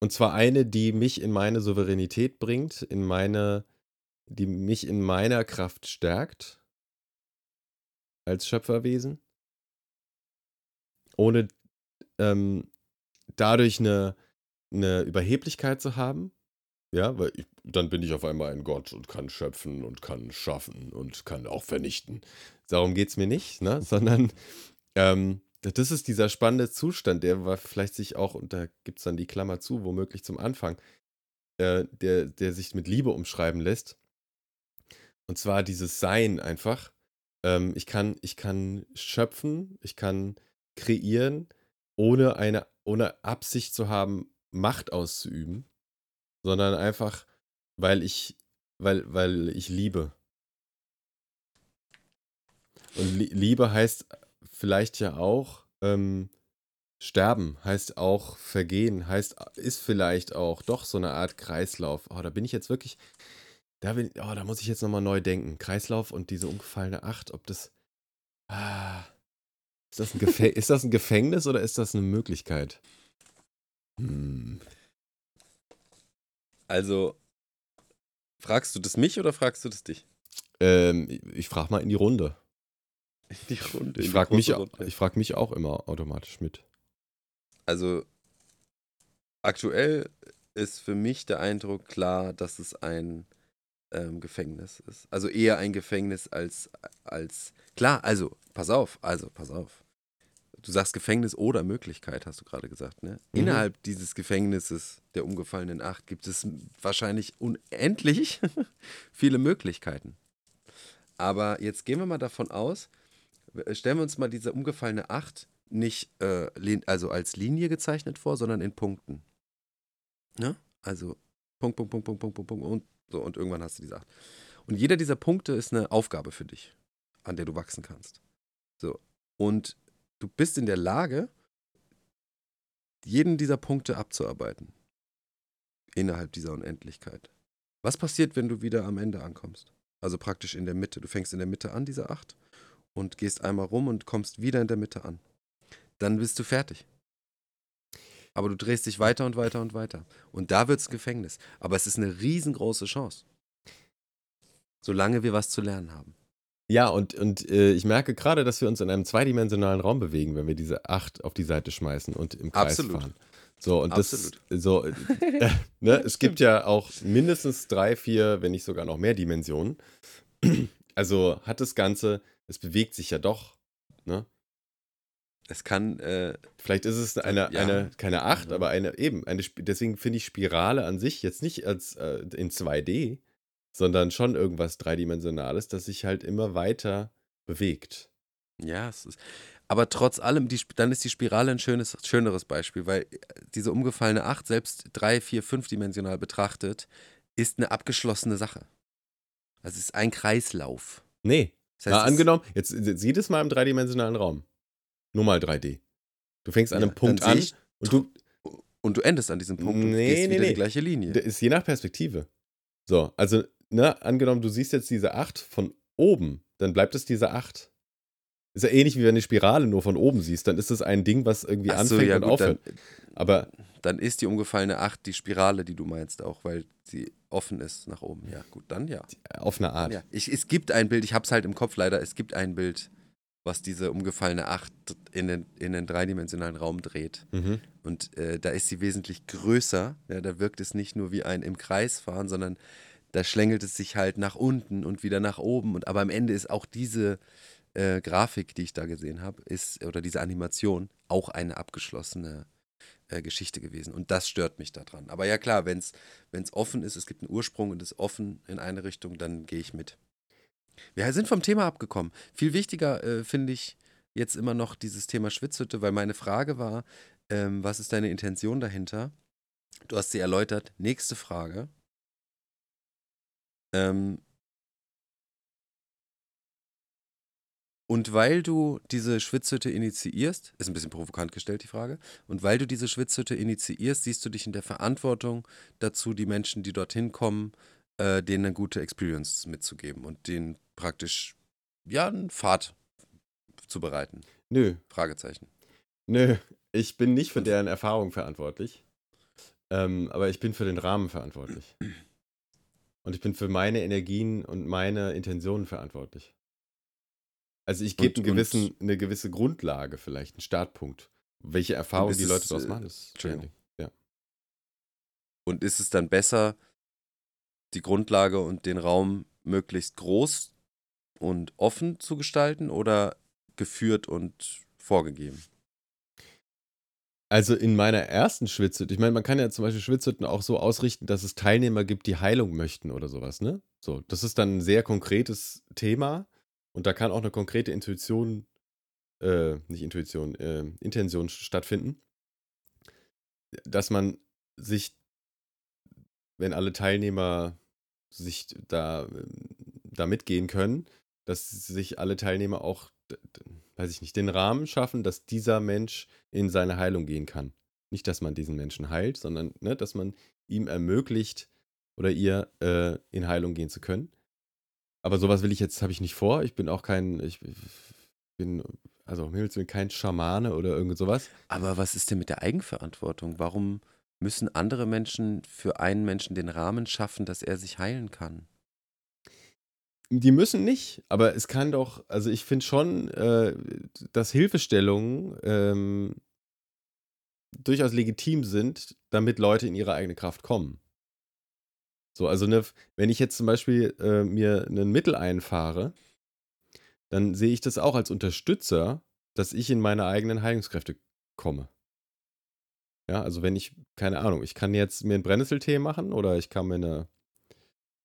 und zwar eine, die mich in meine Souveränität bringt, in meine, die mich in meiner Kraft stärkt als Schöpferwesen ohne ähm, dadurch eine, eine Überheblichkeit zu haben. Ja, weil ich, dann bin ich auf einmal ein Gott und kann schöpfen und kann schaffen und kann auch vernichten. Darum geht es mir nicht, ne? sondern ähm, das ist dieser spannende Zustand, der war vielleicht sich auch, und da gibt es dann die Klammer zu, womöglich zum Anfang, äh, der, der sich mit Liebe umschreiben lässt. Und zwar dieses Sein einfach. Ähm, ich, kann, ich kann schöpfen, ich kann kreieren, ohne eine ohne Absicht zu haben, Macht auszuüben, sondern einfach, weil ich weil weil ich liebe. Und Liebe heißt vielleicht ja auch ähm, sterben, heißt auch vergehen, heißt ist vielleicht auch doch so eine Art Kreislauf. Oh, da bin ich jetzt wirklich da bin, oh, da muss ich jetzt nochmal neu denken. Kreislauf und diese umgefallene Acht, ob das ah, ist das, ein ist das ein Gefängnis oder ist das eine Möglichkeit? Hm. Also, fragst du das mich oder fragst du das dich? Ähm, ich frage mal in die Runde. In die Runde. Ich frage mich, frag mich auch immer automatisch mit. Also, aktuell ist für mich der Eindruck klar, dass es ein ähm, Gefängnis ist. Also eher ein Gefängnis als, als. Klar, also, pass auf, also, pass auf. Du sagst Gefängnis oder Möglichkeit, hast du gerade gesagt. Ne? Mhm. Innerhalb dieses Gefängnisses der umgefallenen Acht gibt es wahrscheinlich unendlich viele Möglichkeiten. Aber jetzt gehen wir mal davon aus, stellen wir uns mal diese umgefallene Acht nicht äh, also als Linie gezeichnet vor, sondern in Punkten. Ne? Also Punkt, Punkt, Punkt, Punkt, Punkt, Punkt, Punkt und so, und irgendwann hast du diese acht. Und jeder dieser Punkte ist eine Aufgabe für dich, an der du wachsen kannst. So. Und du bist in der Lage, jeden dieser Punkte abzuarbeiten. Innerhalb dieser Unendlichkeit. Was passiert, wenn du wieder am Ende ankommst? Also praktisch in der Mitte. Du fängst in der Mitte an, diese acht, und gehst einmal rum und kommst wieder in der Mitte an. Dann bist du fertig. Aber du drehst dich weiter und weiter und weiter. Und da wird es Gefängnis. Aber es ist eine riesengroße Chance. Solange wir was zu lernen haben. Ja, und, und äh, ich merke gerade, dass wir uns in einem zweidimensionalen Raum bewegen, wenn wir diese acht auf die Seite schmeißen und im Kreis Absolut. fahren. So, und Absolut. das, so, äh, ne, es gibt ja auch mindestens drei, vier, wenn nicht sogar noch mehr Dimensionen. Also hat das Ganze, es bewegt sich ja doch, ne? Es kann. Äh, Vielleicht ist es eine, ja. eine keine 8, aber eine eben. Eine, deswegen finde ich Spirale an sich jetzt nicht als äh, in 2D, sondern schon irgendwas Dreidimensionales, das sich halt immer weiter bewegt. Ja, es ist. Aber trotz allem, die, dann ist die Spirale ein schönes, schöneres Beispiel, weil äh, diese umgefallene 8, selbst 3, 4, 5-dimensional betrachtet, ist eine abgeschlossene Sache. Also es ist ein Kreislauf. Nee. Das heißt, Na, angenommen, jetzt, jetzt sieh das mal im dreidimensionalen Raum. Nur mal 3D. Du fängst an einem Punkt an und du. Und du endest an diesem Punkt nee, und gehst nee, wieder nee. die gleiche Linie. Das ist je nach Perspektive. So, also, ne, angenommen, du siehst jetzt diese 8 von oben, dann bleibt es diese 8. Ist ja ähnlich wie wenn du eine Spirale nur von oben siehst, dann ist das ein Ding, was irgendwie Ach anfängt ja, und gut, aufhört. Dann, Aber dann ist die umgefallene 8 die Spirale, die du meinst auch, weil sie offen ist nach oben. Ja, gut, dann ja. Auf eine Art. Ja. Ich, es gibt ein Bild, ich habe es halt im Kopf leider, es gibt ein Bild, was diese umgefallene Acht in den, in den dreidimensionalen Raum dreht. Mhm. Und äh, da ist sie wesentlich größer. Ja, da wirkt es nicht nur wie ein im Kreis fahren, sondern da schlängelt es sich halt nach unten und wieder nach oben. Und aber am Ende ist auch diese äh, Grafik, die ich da gesehen habe, ist, oder diese Animation, auch eine abgeschlossene äh, Geschichte gewesen. Und das stört mich daran. Aber ja klar, wenn es offen ist, es gibt einen Ursprung und es ist offen in eine Richtung, dann gehe ich mit. Wir sind vom Thema abgekommen. Viel wichtiger äh, finde ich jetzt immer noch dieses Thema Schwitzhütte, weil meine Frage war, ähm, was ist deine Intention dahinter? Du hast sie erläutert. Nächste Frage. Ähm, Und weil du diese Schwitzhütte initiierst, ist ein bisschen provokant gestellt die Frage, und weil du diese Schwitzhütte initiierst, siehst du dich in der Verantwortung dazu, die Menschen, die dorthin kommen, äh, denen eine gute Experience mitzugeben und denen praktisch, ja, einen Pfad zu bereiten. Nö. Fragezeichen. Nö, ich bin nicht für deren Erfahrung verantwortlich, ähm, aber ich bin für den Rahmen verantwortlich. Und ich bin für meine Energien und meine Intentionen verantwortlich. Also ich gebe eine gewisse Grundlage vielleicht, einen Startpunkt. Welche Erfahrungen die Leute daraus äh, machen, ist Entschuldigung. Ja. Und ist es dann besser, die Grundlage und den Raum möglichst groß und offen zu gestalten oder geführt und vorgegeben? Also in meiner ersten Schwitzhütte, ich meine, man kann ja zum Beispiel Schwitzhütten auch so ausrichten, dass es Teilnehmer gibt, die Heilung möchten oder sowas, ne? So, das ist dann ein sehr konkretes Thema. Und da kann auch eine konkrete Intuition, äh, nicht Intuition, äh, Intention stattfinden, dass man sich, wenn alle Teilnehmer sich da, da mitgehen können, dass sich alle Teilnehmer auch, weiß ich nicht, den Rahmen schaffen, dass dieser Mensch in seine Heilung gehen kann. Nicht, dass man diesen Menschen heilt, sondern ne, dass man ihm ermöglicht oder ihr äh, in Heilung gehen zu können. Aber sowas will ich jetzt, habe ich nicht vor. Ich bin auch kein, ich bin, also um Himmels Willen, kein Schamane oder irgend sowas. Aber was ist denn mit der Eigenverantwortung? Warum müssen andere Menschen für einen Menschen den Rahmen schaffen, dass er sich heilen kann? Die müssen nicht, aber es kann doch, also ich finde schon, äh, dass Hilfestellungen ähm, durchaus legitim sind, damit Leute in ihre eigene Kraft kommen. So, also ne, wenn ich jetzt zum Beispiel äh, mir ein Mittel einfahre, dann sehe ich das auch als Unterstützer, dass ich in meine eigenen Heilungskräfte komme. Ja, also wenn ich, keine Ahnung, ich kann jetzt mir einen Brennnesseltee machen oder ich kann mir eine,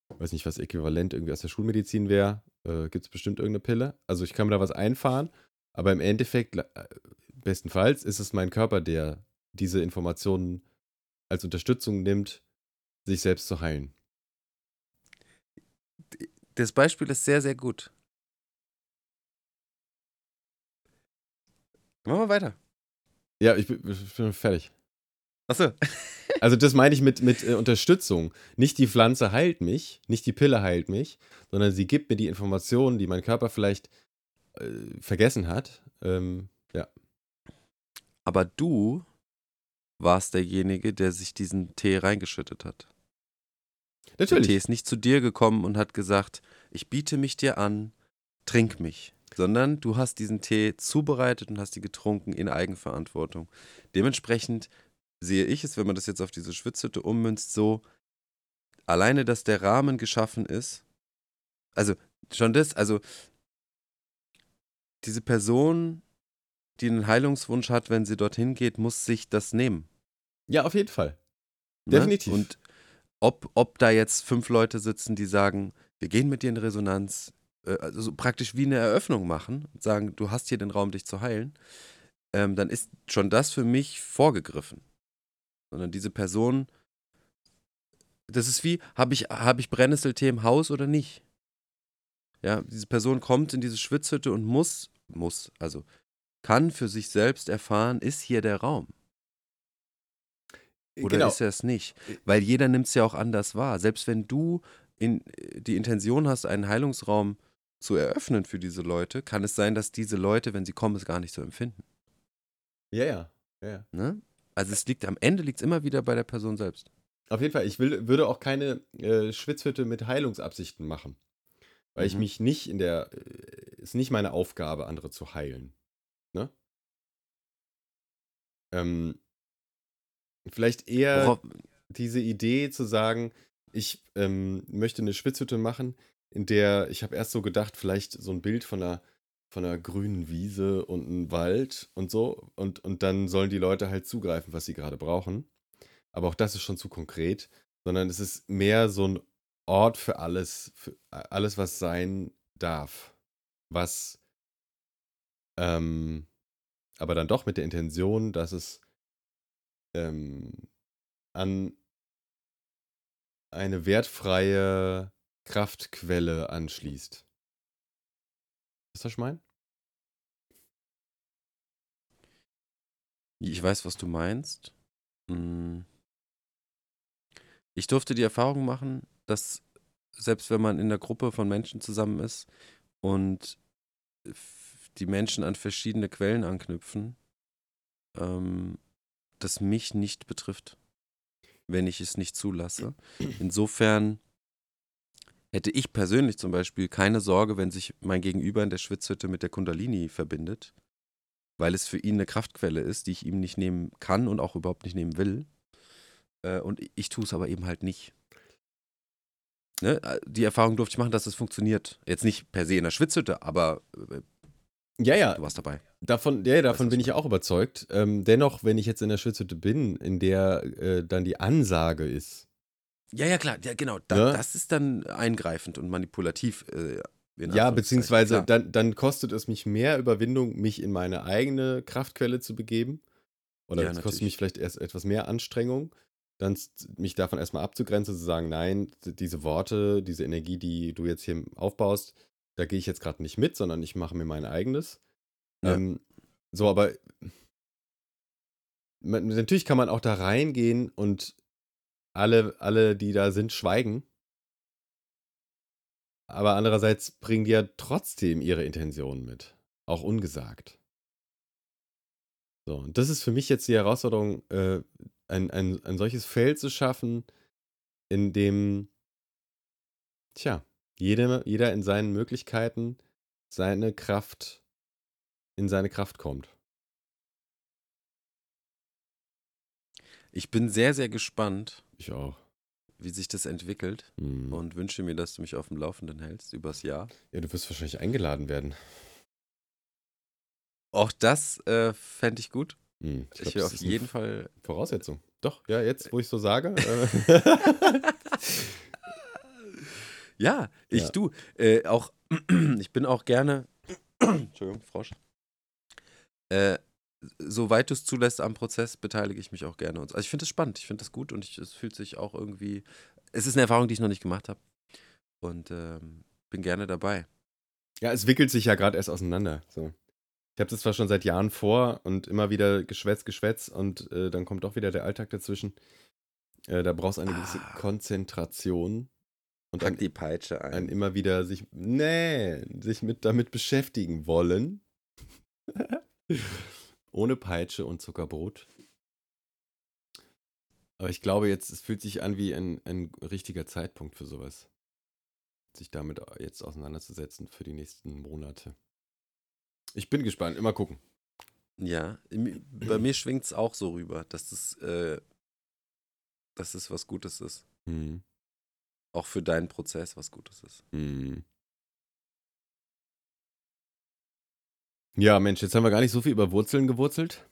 weiß nicht, was äquivalent irgendwie aus der Schulmedizin wäre, äh, gibt es bestimmt irgendeine Pille. Also ich kann mir da was einfahren, aber im Endeffekt, äh, bestenfalls, ist es mein Körper, der diese Informationen als Unterstützung nimmt, sich selbst zu heilen das Beispiel ist sehr, sehr gut. Machen wir weiter. Ja, ich bin, ich bin fertig. Achso. also das meine ich mit, mit äh, Unterstützung. Nicht die Pflanze heilt mich, nicht die Pille heilt mich, sondern sie gibt mir die Informationen, die mein Körper vielleicht äh, vergessen hat. Ähm, ja. Aber du warst derjenige, der sich diesen Tee reingeschüttet hat. Natürlich. Der Tee ist nicht zu dir gekommen und hat gesagt, ich biete mich dir an, trink mich. Sondern du hast diesen Tee zubereitet und hast ihn getrunken in Eigenverantwortung. Dementsprechend sehe ich es, wenn man das jetzt auf diese Schwitzhütte ummünzt, so, alleine, dass der Rahmen geschaffen ist, also schon das, also diese Person, die einen Heilungswunsch hat, wenn sie dorthin geht, muss sich das nehmen. Ja, auf jeden Fall. Ne? Definitiv. Und ob, ob da jetzt fünf Leute sitzen, die sagen, wir gehen mit dir in Resonanz, äh, also so praktisch wie eine Eröffnung machen und sagen, du hast hier den Raum, dich zu heilen, ähm, dann ist schon das für mich vorgegriffen. Sondern diese Person, das ist wie, habe ich, hab ich Brennnesseltee im Haus oder nicht? Ja, diese Person kommt in diese Schwitzhütte und muss, muss, also kann für sich selbst erfahren, ist hier der Raum. Oder genau. ist er es nicht? Weil jeder nimmt es ja auch anders wahr. Selbst wenn du in, äh, die Intention hast, einen Heilungsraum zu eröffnen für diese Leute, kann es sein, dass diese Leute, wenn sie kommen, es gar nicht so empfinden. Ja, ja. ja. Ne? Also es liegt am Ende liegt es immer wieder bei der Person selbst. Auf jeden Fall, ich will, würde auch keine äh, Schwitzhütte mit Heilungsabsichten machen. Weil mhm. ich mich nicht in der, äh, ist nicht meine Aufgabe, andere zu heilen. Ne? Ähm, Vielleicht eher Worauf? diese Idee zu sagen, ich ähm, möchte eine Schwitzhütte machen, in der ich habe erst so gedacht, vielleicht so ein Bild von einer von einer grünen Wiese und einem Wald und so. Und, und dann sollen die Leute halt zugreifen, was sie gerade brauchen. Aber auch das ist schon zu konkret, sondern es ist mehr so ein Ort für alles, für alles, was sein darf. Was ähm, aber dann doch mit der Intention, dass es ähm, an eine wertfreie Kraftquelle anschließt. Ist das, was ich meine? Ich weiß, was du meinst. Hm. Ich durfte die Erfahrung machen, dass selbst wenn man in der Gruppe von Menschen zusammen ist und die Menschen an verschiedene Quellen anknüpfen, ähm, das mich nicht betrifft, wenn ich es nicht zulasse. Insofern hätte ich persönlich zum Beispiel keine Sorge, wenn sich mein Gegenüber in der Schwitzhütte mit der Kundalini verbindet, weil es für ihn eine Kraftquelle ist, die ich ihm nicht nehmen kann und auch überhaupt nicht nehmen will. Äh, und ich tue es aber eben halt nicht. Ne? Äh, die Erfahrung durfte ich machen, dass es funktioniert. Jetzt nicht per se in der Schwitzhütte, aber äh, ja, ja. Du warst dabei. Davon, ja, davon bin ich auch überzeugt. Ähm, dennoch, wenn ich jetzt in der Schwitzhütte bin, in der äh, dann die Ansage ist. Ja, ja, klar, ja, genau. Da, ne? Das ist dann eingreifend und manipulativ. Äh, ja, beziehungsweise dann, dann kostet es mich mehr Überwindung, mich in meine eigene Kraftquelle zu begeben. Oder es ja, kostet mich vielleicht erst etwas mehr Anstrengung, dann mich davon erstmal abzugrenzen, zu sagen, nein, diese Worte, diese Energie, die du jetzt hier aufbaust, da gehe ich jetzt gerade nicht mit, sondern ich mache mir mein eigenes. Ja. Ähm, so, aber man, natürlich kann man auch da reingehen und alle, alle, die da sind, schweigen. Aber andererseits bringen die ja trotzdem ihre Intentionen mit. Auch ungesagt. So, und das ist für mich jetzt die Herausforderung, äh, ein, ein, ein solches Feld zu schaffen, in dem, tja, jeder, jeder in seinen Möglichkeiten seine Kraft, in seine Kraft kommt. Ich bin sehr, sehr gespannt. Ich auch. Wie sich das entwickelt mhm. und wünsche mir, dass du mich auf dem Laufenden hältst übers Jahr. Ja, du wirst wahrscheinlich eingeladen werden. Auch das äh, fände ich gut. Mhm. Ich, ich will auf jeden Fall. Voraussetzung. Doch, ja, jetzt, wo ich so sage. Äh Ja, ich ja. du. Äh, auch, ich bin auch gerne. Entschuldigung, Frosch. Äh, soweit du es zulässt am Prozess, beteilige ich mich auch gerne. Also ich finde es spannend, ich finde das gut und ich, es fühlt sich auch irgendwie. Es ist eine Erfahrung, die ich noch nicht gemacht habe. Und ähm, bin gerne dabei. Ja, es wickelt sich ja gerade erst auseinander. So. Ich habe das zwar schon seit Jahren vor und immer wieder Geschwätz, Geschwätz und äh, dann kommt doch wieder der Alltag dazwischen. Äh, da brauchst du eine gewisse ah. Konzentration. Und Pack die Peitsche ein. ein. immer wieder sich, nee, sich mit damit beschäftigen wollen. Ohne Peitsche und Zuckerbrot. Aber ich glaube jetzt, es fühlt sich an wie ein, ein richtiger Zeitpunkt für sowas. Sich damit jetzt auseinanderzusetzen für die nächsten Monate. Ich bin gespannt, immer gucken. Ja, bei mir schwingt es auch so rüber, dass das, äh, dass das was Gutes ist. Mhm auch für deinen Prozess was Gutes ist. Mhm. Ja, Mensch, jetzt haben wir gar nicht so viel über Wurzeln gewurzelt.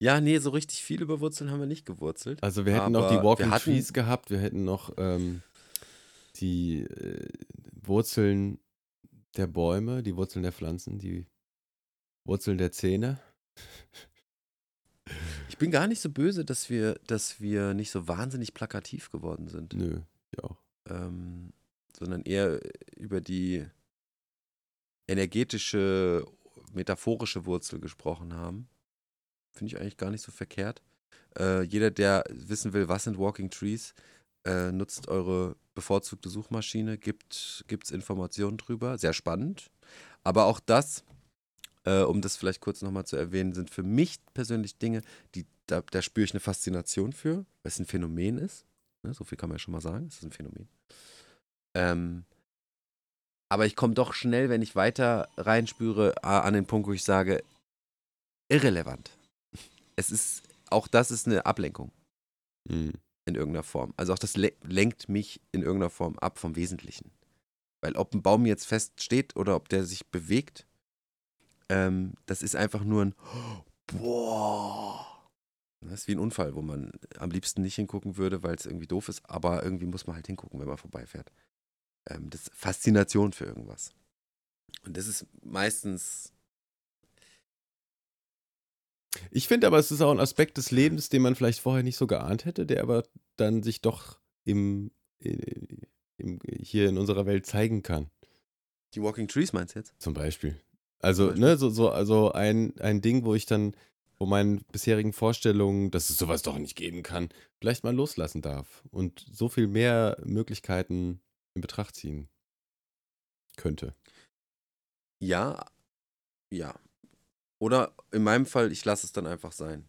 Ja, nee, so richtig viel über Wurzeln haben wir nicht gewurzelt. Also wir hätten noch die Walking Trees gehabt, wir hätten noch ähm, die äh, Wurzeln der Bäume, die Wurzeln der Pflanzen, die Wurzeln der Zähne. Ich bin gar nicht so böse, dass wir, dass wir nicht so wahnsinnig plakativ geworden sind. Nö, ich auch. Ähm, sondern eher über die energetische, metaphorische Wurzel gesprochen haben. Finde ich eigentlich gar nicht so verkehrt. Äh, jeder, der wissen will, was sind Walking Trees, äh, nutzt eure bevorzugte Suchmaschine, gibt es Informationen drüber. Sehr spannend. Aber auch das äh, um das vielleicht kurz nochmal zu erwähnen, sind für mich persönlich Dinge, die, da, da spüre ich eine Faszination für, weil es ein Phänomen ist. Ne, so viel kann man ja schon mal sagen, es ist ein Phänomen. Ähm, aber ich komme doch schnell, wenn ich weiter reinspüre, an den Punkt, wo ich sage, irrelevant. Es ist, auch das ist eine Ablenkung. Mhm. In irgendeiner Form. Also auch das lenkt mich in irgendeiner Form ab vom Wesentlichen. Weil ob ein Baum jetzt fest steht oder ob der sich bewegt, ähm, das ist einfach nur ein Boah. Das ist wie ein Unfall, wo man am liebsten nicht hingucken würde, weil es irgendwie doof ist, aber irgendwie muss man halt hingucken, wenn man vorbeifährt. Ähm, das ist Faszination für irgendwas. Und das ist meistens. Ich finde aber, es ist auch ein Aspekt des Lebens, den man vielleicht vorher nicht so geahnt hätte, der aber dann sich doch im, im, hier in unserer Welt zeigen kann. Die Walking Trees meinst du jetzt? Zum Beispiel. Also, ne, so, so, also ein, ein Ding, wo ich dann wo meinen bisherigen Vorstellungen, dass es sowas doch nicht geben kann, vielleicht mal loslassen darf und so viel mehr Möglichkeiten in Betracht ziehen könnte. Ja, ja. Oder in meinem Fall, ich lasse es dann einfach sein.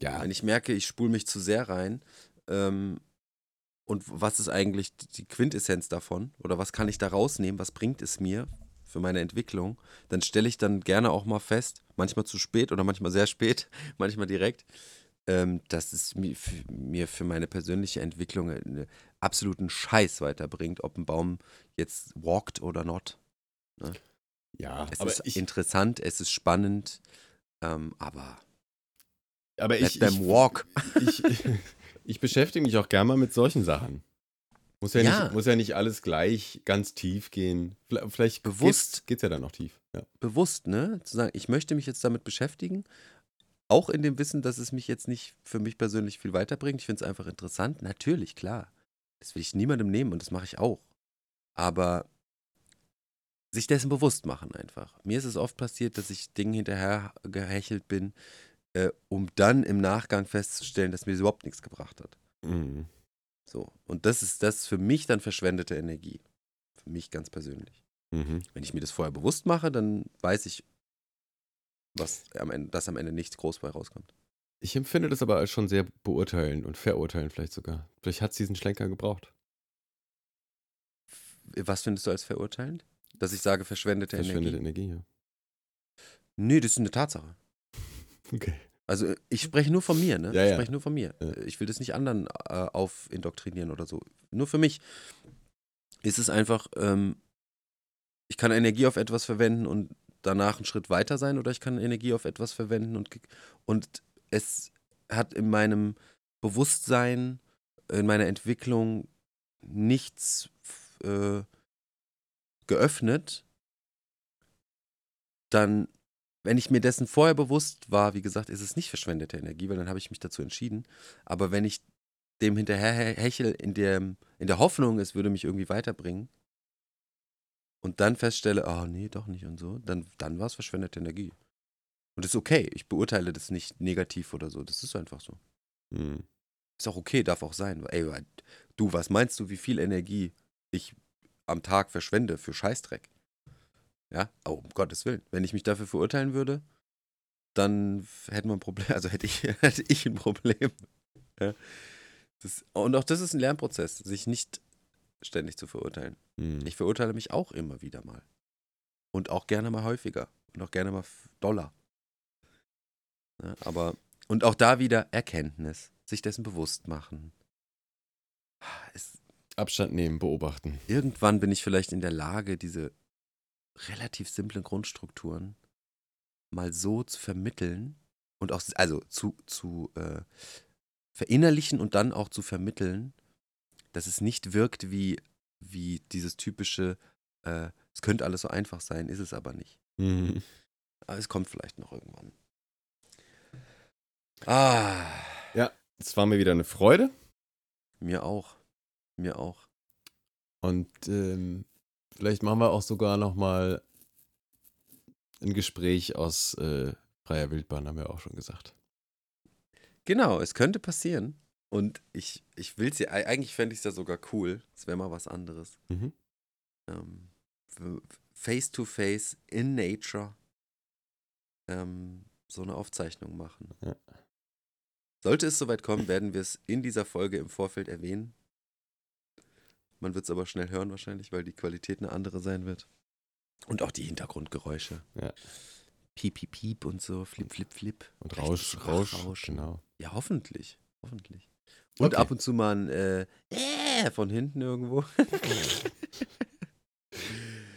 Ja. Wenn ich merke, ich spule mich zu sehr rein, ähm, und was ist eigentlich die Quintessenz davon? Oder was kann ich da rausnehmen? Was bringt es mir? Für meine Entwicklung, dann stelle ich dann gerne auch mal fest, manchmal zu spät oder manchmal sehr spät, manchmal direkt, ähm, dass es mir für, meine persönliche Entwicklung einen absoluten Scheiß weiterbringt, ob ein Baum jetzt walkt oder not. Ne? Ja, es ist ich, interessant, es ist spannend, ähm, aber, aber ich, beim ich, Walk. Ich, ich beschäftige mich auch gerne mal mit solchen Sachen. Muss ja, ja. Nicht, muss ja nicht alles gleich ganz tief gehen. Vielleicht bewusst geht es ja dann noch tief. Ja. Bewusst, ne? Zu sagen, ich möchte mich jetzt damit beschäftigen. Auch in dem Wissen, dass es mich jetzt nicht für mich persönlich viel weiterbringt. Ich finde es einfach interessant. Natürlich, klar. Das will ich niemandem nehmen und das mache ich auch. Aber sich dessen bewusst machen einfach. Mir ist es oft passiert, dass ich Dingen hinterher gehechelt bin, äh, um dann im Nachgang festzustellen, dass mir das überhaupt nichts gebracht hat. Mhm. So. Und das ist das für mich dann verschwendete Energie. Für mich ganz persönlich. Mhm. Wenn ich mir das vorher bewusst mache, dann weiß ich, was am Ende, dass am Ende nichts groß bei rauskommt. Ich empfinde das aber als schon sehr beurteilen und verurteilen vielleicht sogar. Vielleicht hat es diesen Schlenker gebraucht. Was findest du als verurteilend? Dass ich sage, verschwendete, verschwendete Energie? Verschwendete Energie, ja. Nee, das ist eine Tatsache. Okay. Also ich spreche nur von mir, ne? Ja, ich spreche nur von mir. Ja. Ich will das nicht anderen äh, aufindoktrinieren oder so. Nur für mich ist es einfach, ähm, ich kann Energie auf etwas verwenden und danach einen Schritt weiter sein oder ich kann Energie auf etwas verwenden und, und es hat in meinem Bewusstsein, in meiner Entwicklung nichts äh, geöffnet, dann wenn ich mir dessen vorher bewusst war, wie gesagt, ist es nicht verschwendete Energie, weil dann habe ich mich dazu entschieden. Aber wenn ich dem hinterher hechel in der, in der Hoffnung, es würde mich irgendwie weiterbringen und dann feststelle, oh nee, doch nicht und so, dann, dann war es verschwendete Energie. Und das ist okay. Ich beurteile das nicht negativ oder so. Das ist einfach so. Hm. Ist auch okay, darf auch sein. Ey, du, was meinst du, wie viel Energie ich am Tag verschwende für Scheißdreck? Ja, oh, um Gottes Willen. Wenn ich mich dafür verurteilen würde, dann hätten wir ein Problem, also hätte ich, hätte ich ein Problem. Ja. Das, und auch das ist ein Lernprozess, sich nicht ständig zu verurteilen. Mhm. Ich verurteile mich auch immer wieder mal. Und auch gerne mal häufiger. Und auch gerne mal doller. Ja, aber, und auch da wieder Erkenntnis, sich dessen bewusst machen. Es, Abstand nehmen, beobachten. Irgendwann bin ich vielleicht in der Lage, diese relativ simplen Grundstrukturen mal so zu vermitteln und auch, also zu, zu äh, verinnerlichen und dann auch zu vermitteln, dass es nicht wirkt wie, wie dieses typische, äh, es könnte alles so einfach sein, ist es aber nicht. Mhm. Aber es kommt vielleicht noch irgendwann. Ah. Ja, es war mir wieder eine Freude. Mir auch. Mir auch. Und ähm, Vielleicht machen wir auch sogar noch mal ein Gespräch aus äh, freier Wildbahn, haben wir auch schon gesagt. Genau, es könnte passieren. Und ich, ich will es ja, eigentlich fände ich es ja sogar cool. Es wäre mal was anderes. Mhm. Ähm, face to face in nature ähm, so eine Aufzeichnung machen. Ja. Sollte es soweit kommen, werden wir es in dieser Folge im Vorfeld erwähnen. Man wird es aber schnell hören wahrscheinlich, weil die Qualität eine andere sein wird. Und auch die Hintergrundgeräusche. Ja. Piep, piep, piep und so, flip, flip, flip. Und Rausch, Rausch, Rausch, genau. Ja, hoffentlich. Hoffentlich. Und okay. ab und zu mal ein äh, äh von hinten irgendwo.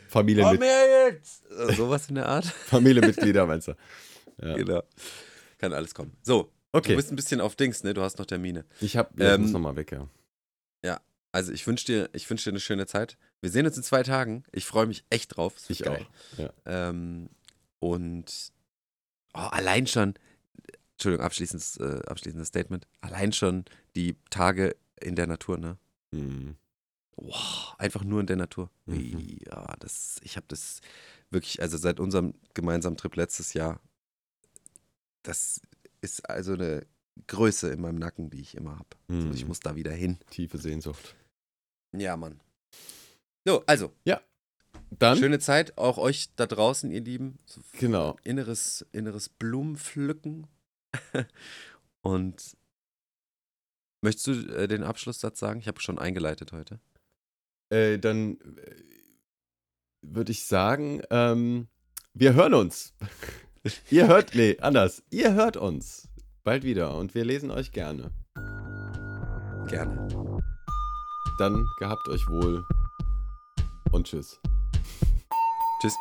Familienmit her jetzt! Äh, Sowas in der Art. Familienmitglieder meinst du? Ja. Genau. Kann alles kommen. So, Okay. du bist ein bisschen auf Dings, ne? Du hast noch Termine. Ich hab, ja, ich Ähm, muss nochmal weg, ja. Also ich wünsche dir, ich wünsch dir eine schöne Zeit. Wir sehen uns in zwei Tagen. Ich freue mich echt drauf. Ich geil. auch. Ja. Ähm, und oh, allein schon, Entschuldigung, abschließendes, äh, abschließendes Statement. Allein schon die Tage in der Natur, ne? Hm. Wow, einfach nur in der Natur. Mhm. Ja, das, ich habe das wirklich, also seit unserem gemeinsamen Trip letztes Jahr, das ist also eine Größe in meinem Nacken, die ich immer habe. Also ich Mhm. muss da wieder hin. Tiefe Sehnsucht. Ja, Mann. So, also, Dann, schöne Zeit, auch euch da draußen, ihr Lieben. So genau. Inneres, inneres Blumenpflücken. Und möchtest du äh, den Abschlusssatz sagen? Ich habe schon eingeleitet heute. Äh, dann äh, würde ich sagen, ähm, wir hören uns. Ihr hört, nee, anders. Ihr hört uns bald wieder und wir lesen euch gerne. Gerne. Dann gehabt euch wohl und tschüss. Tschüss.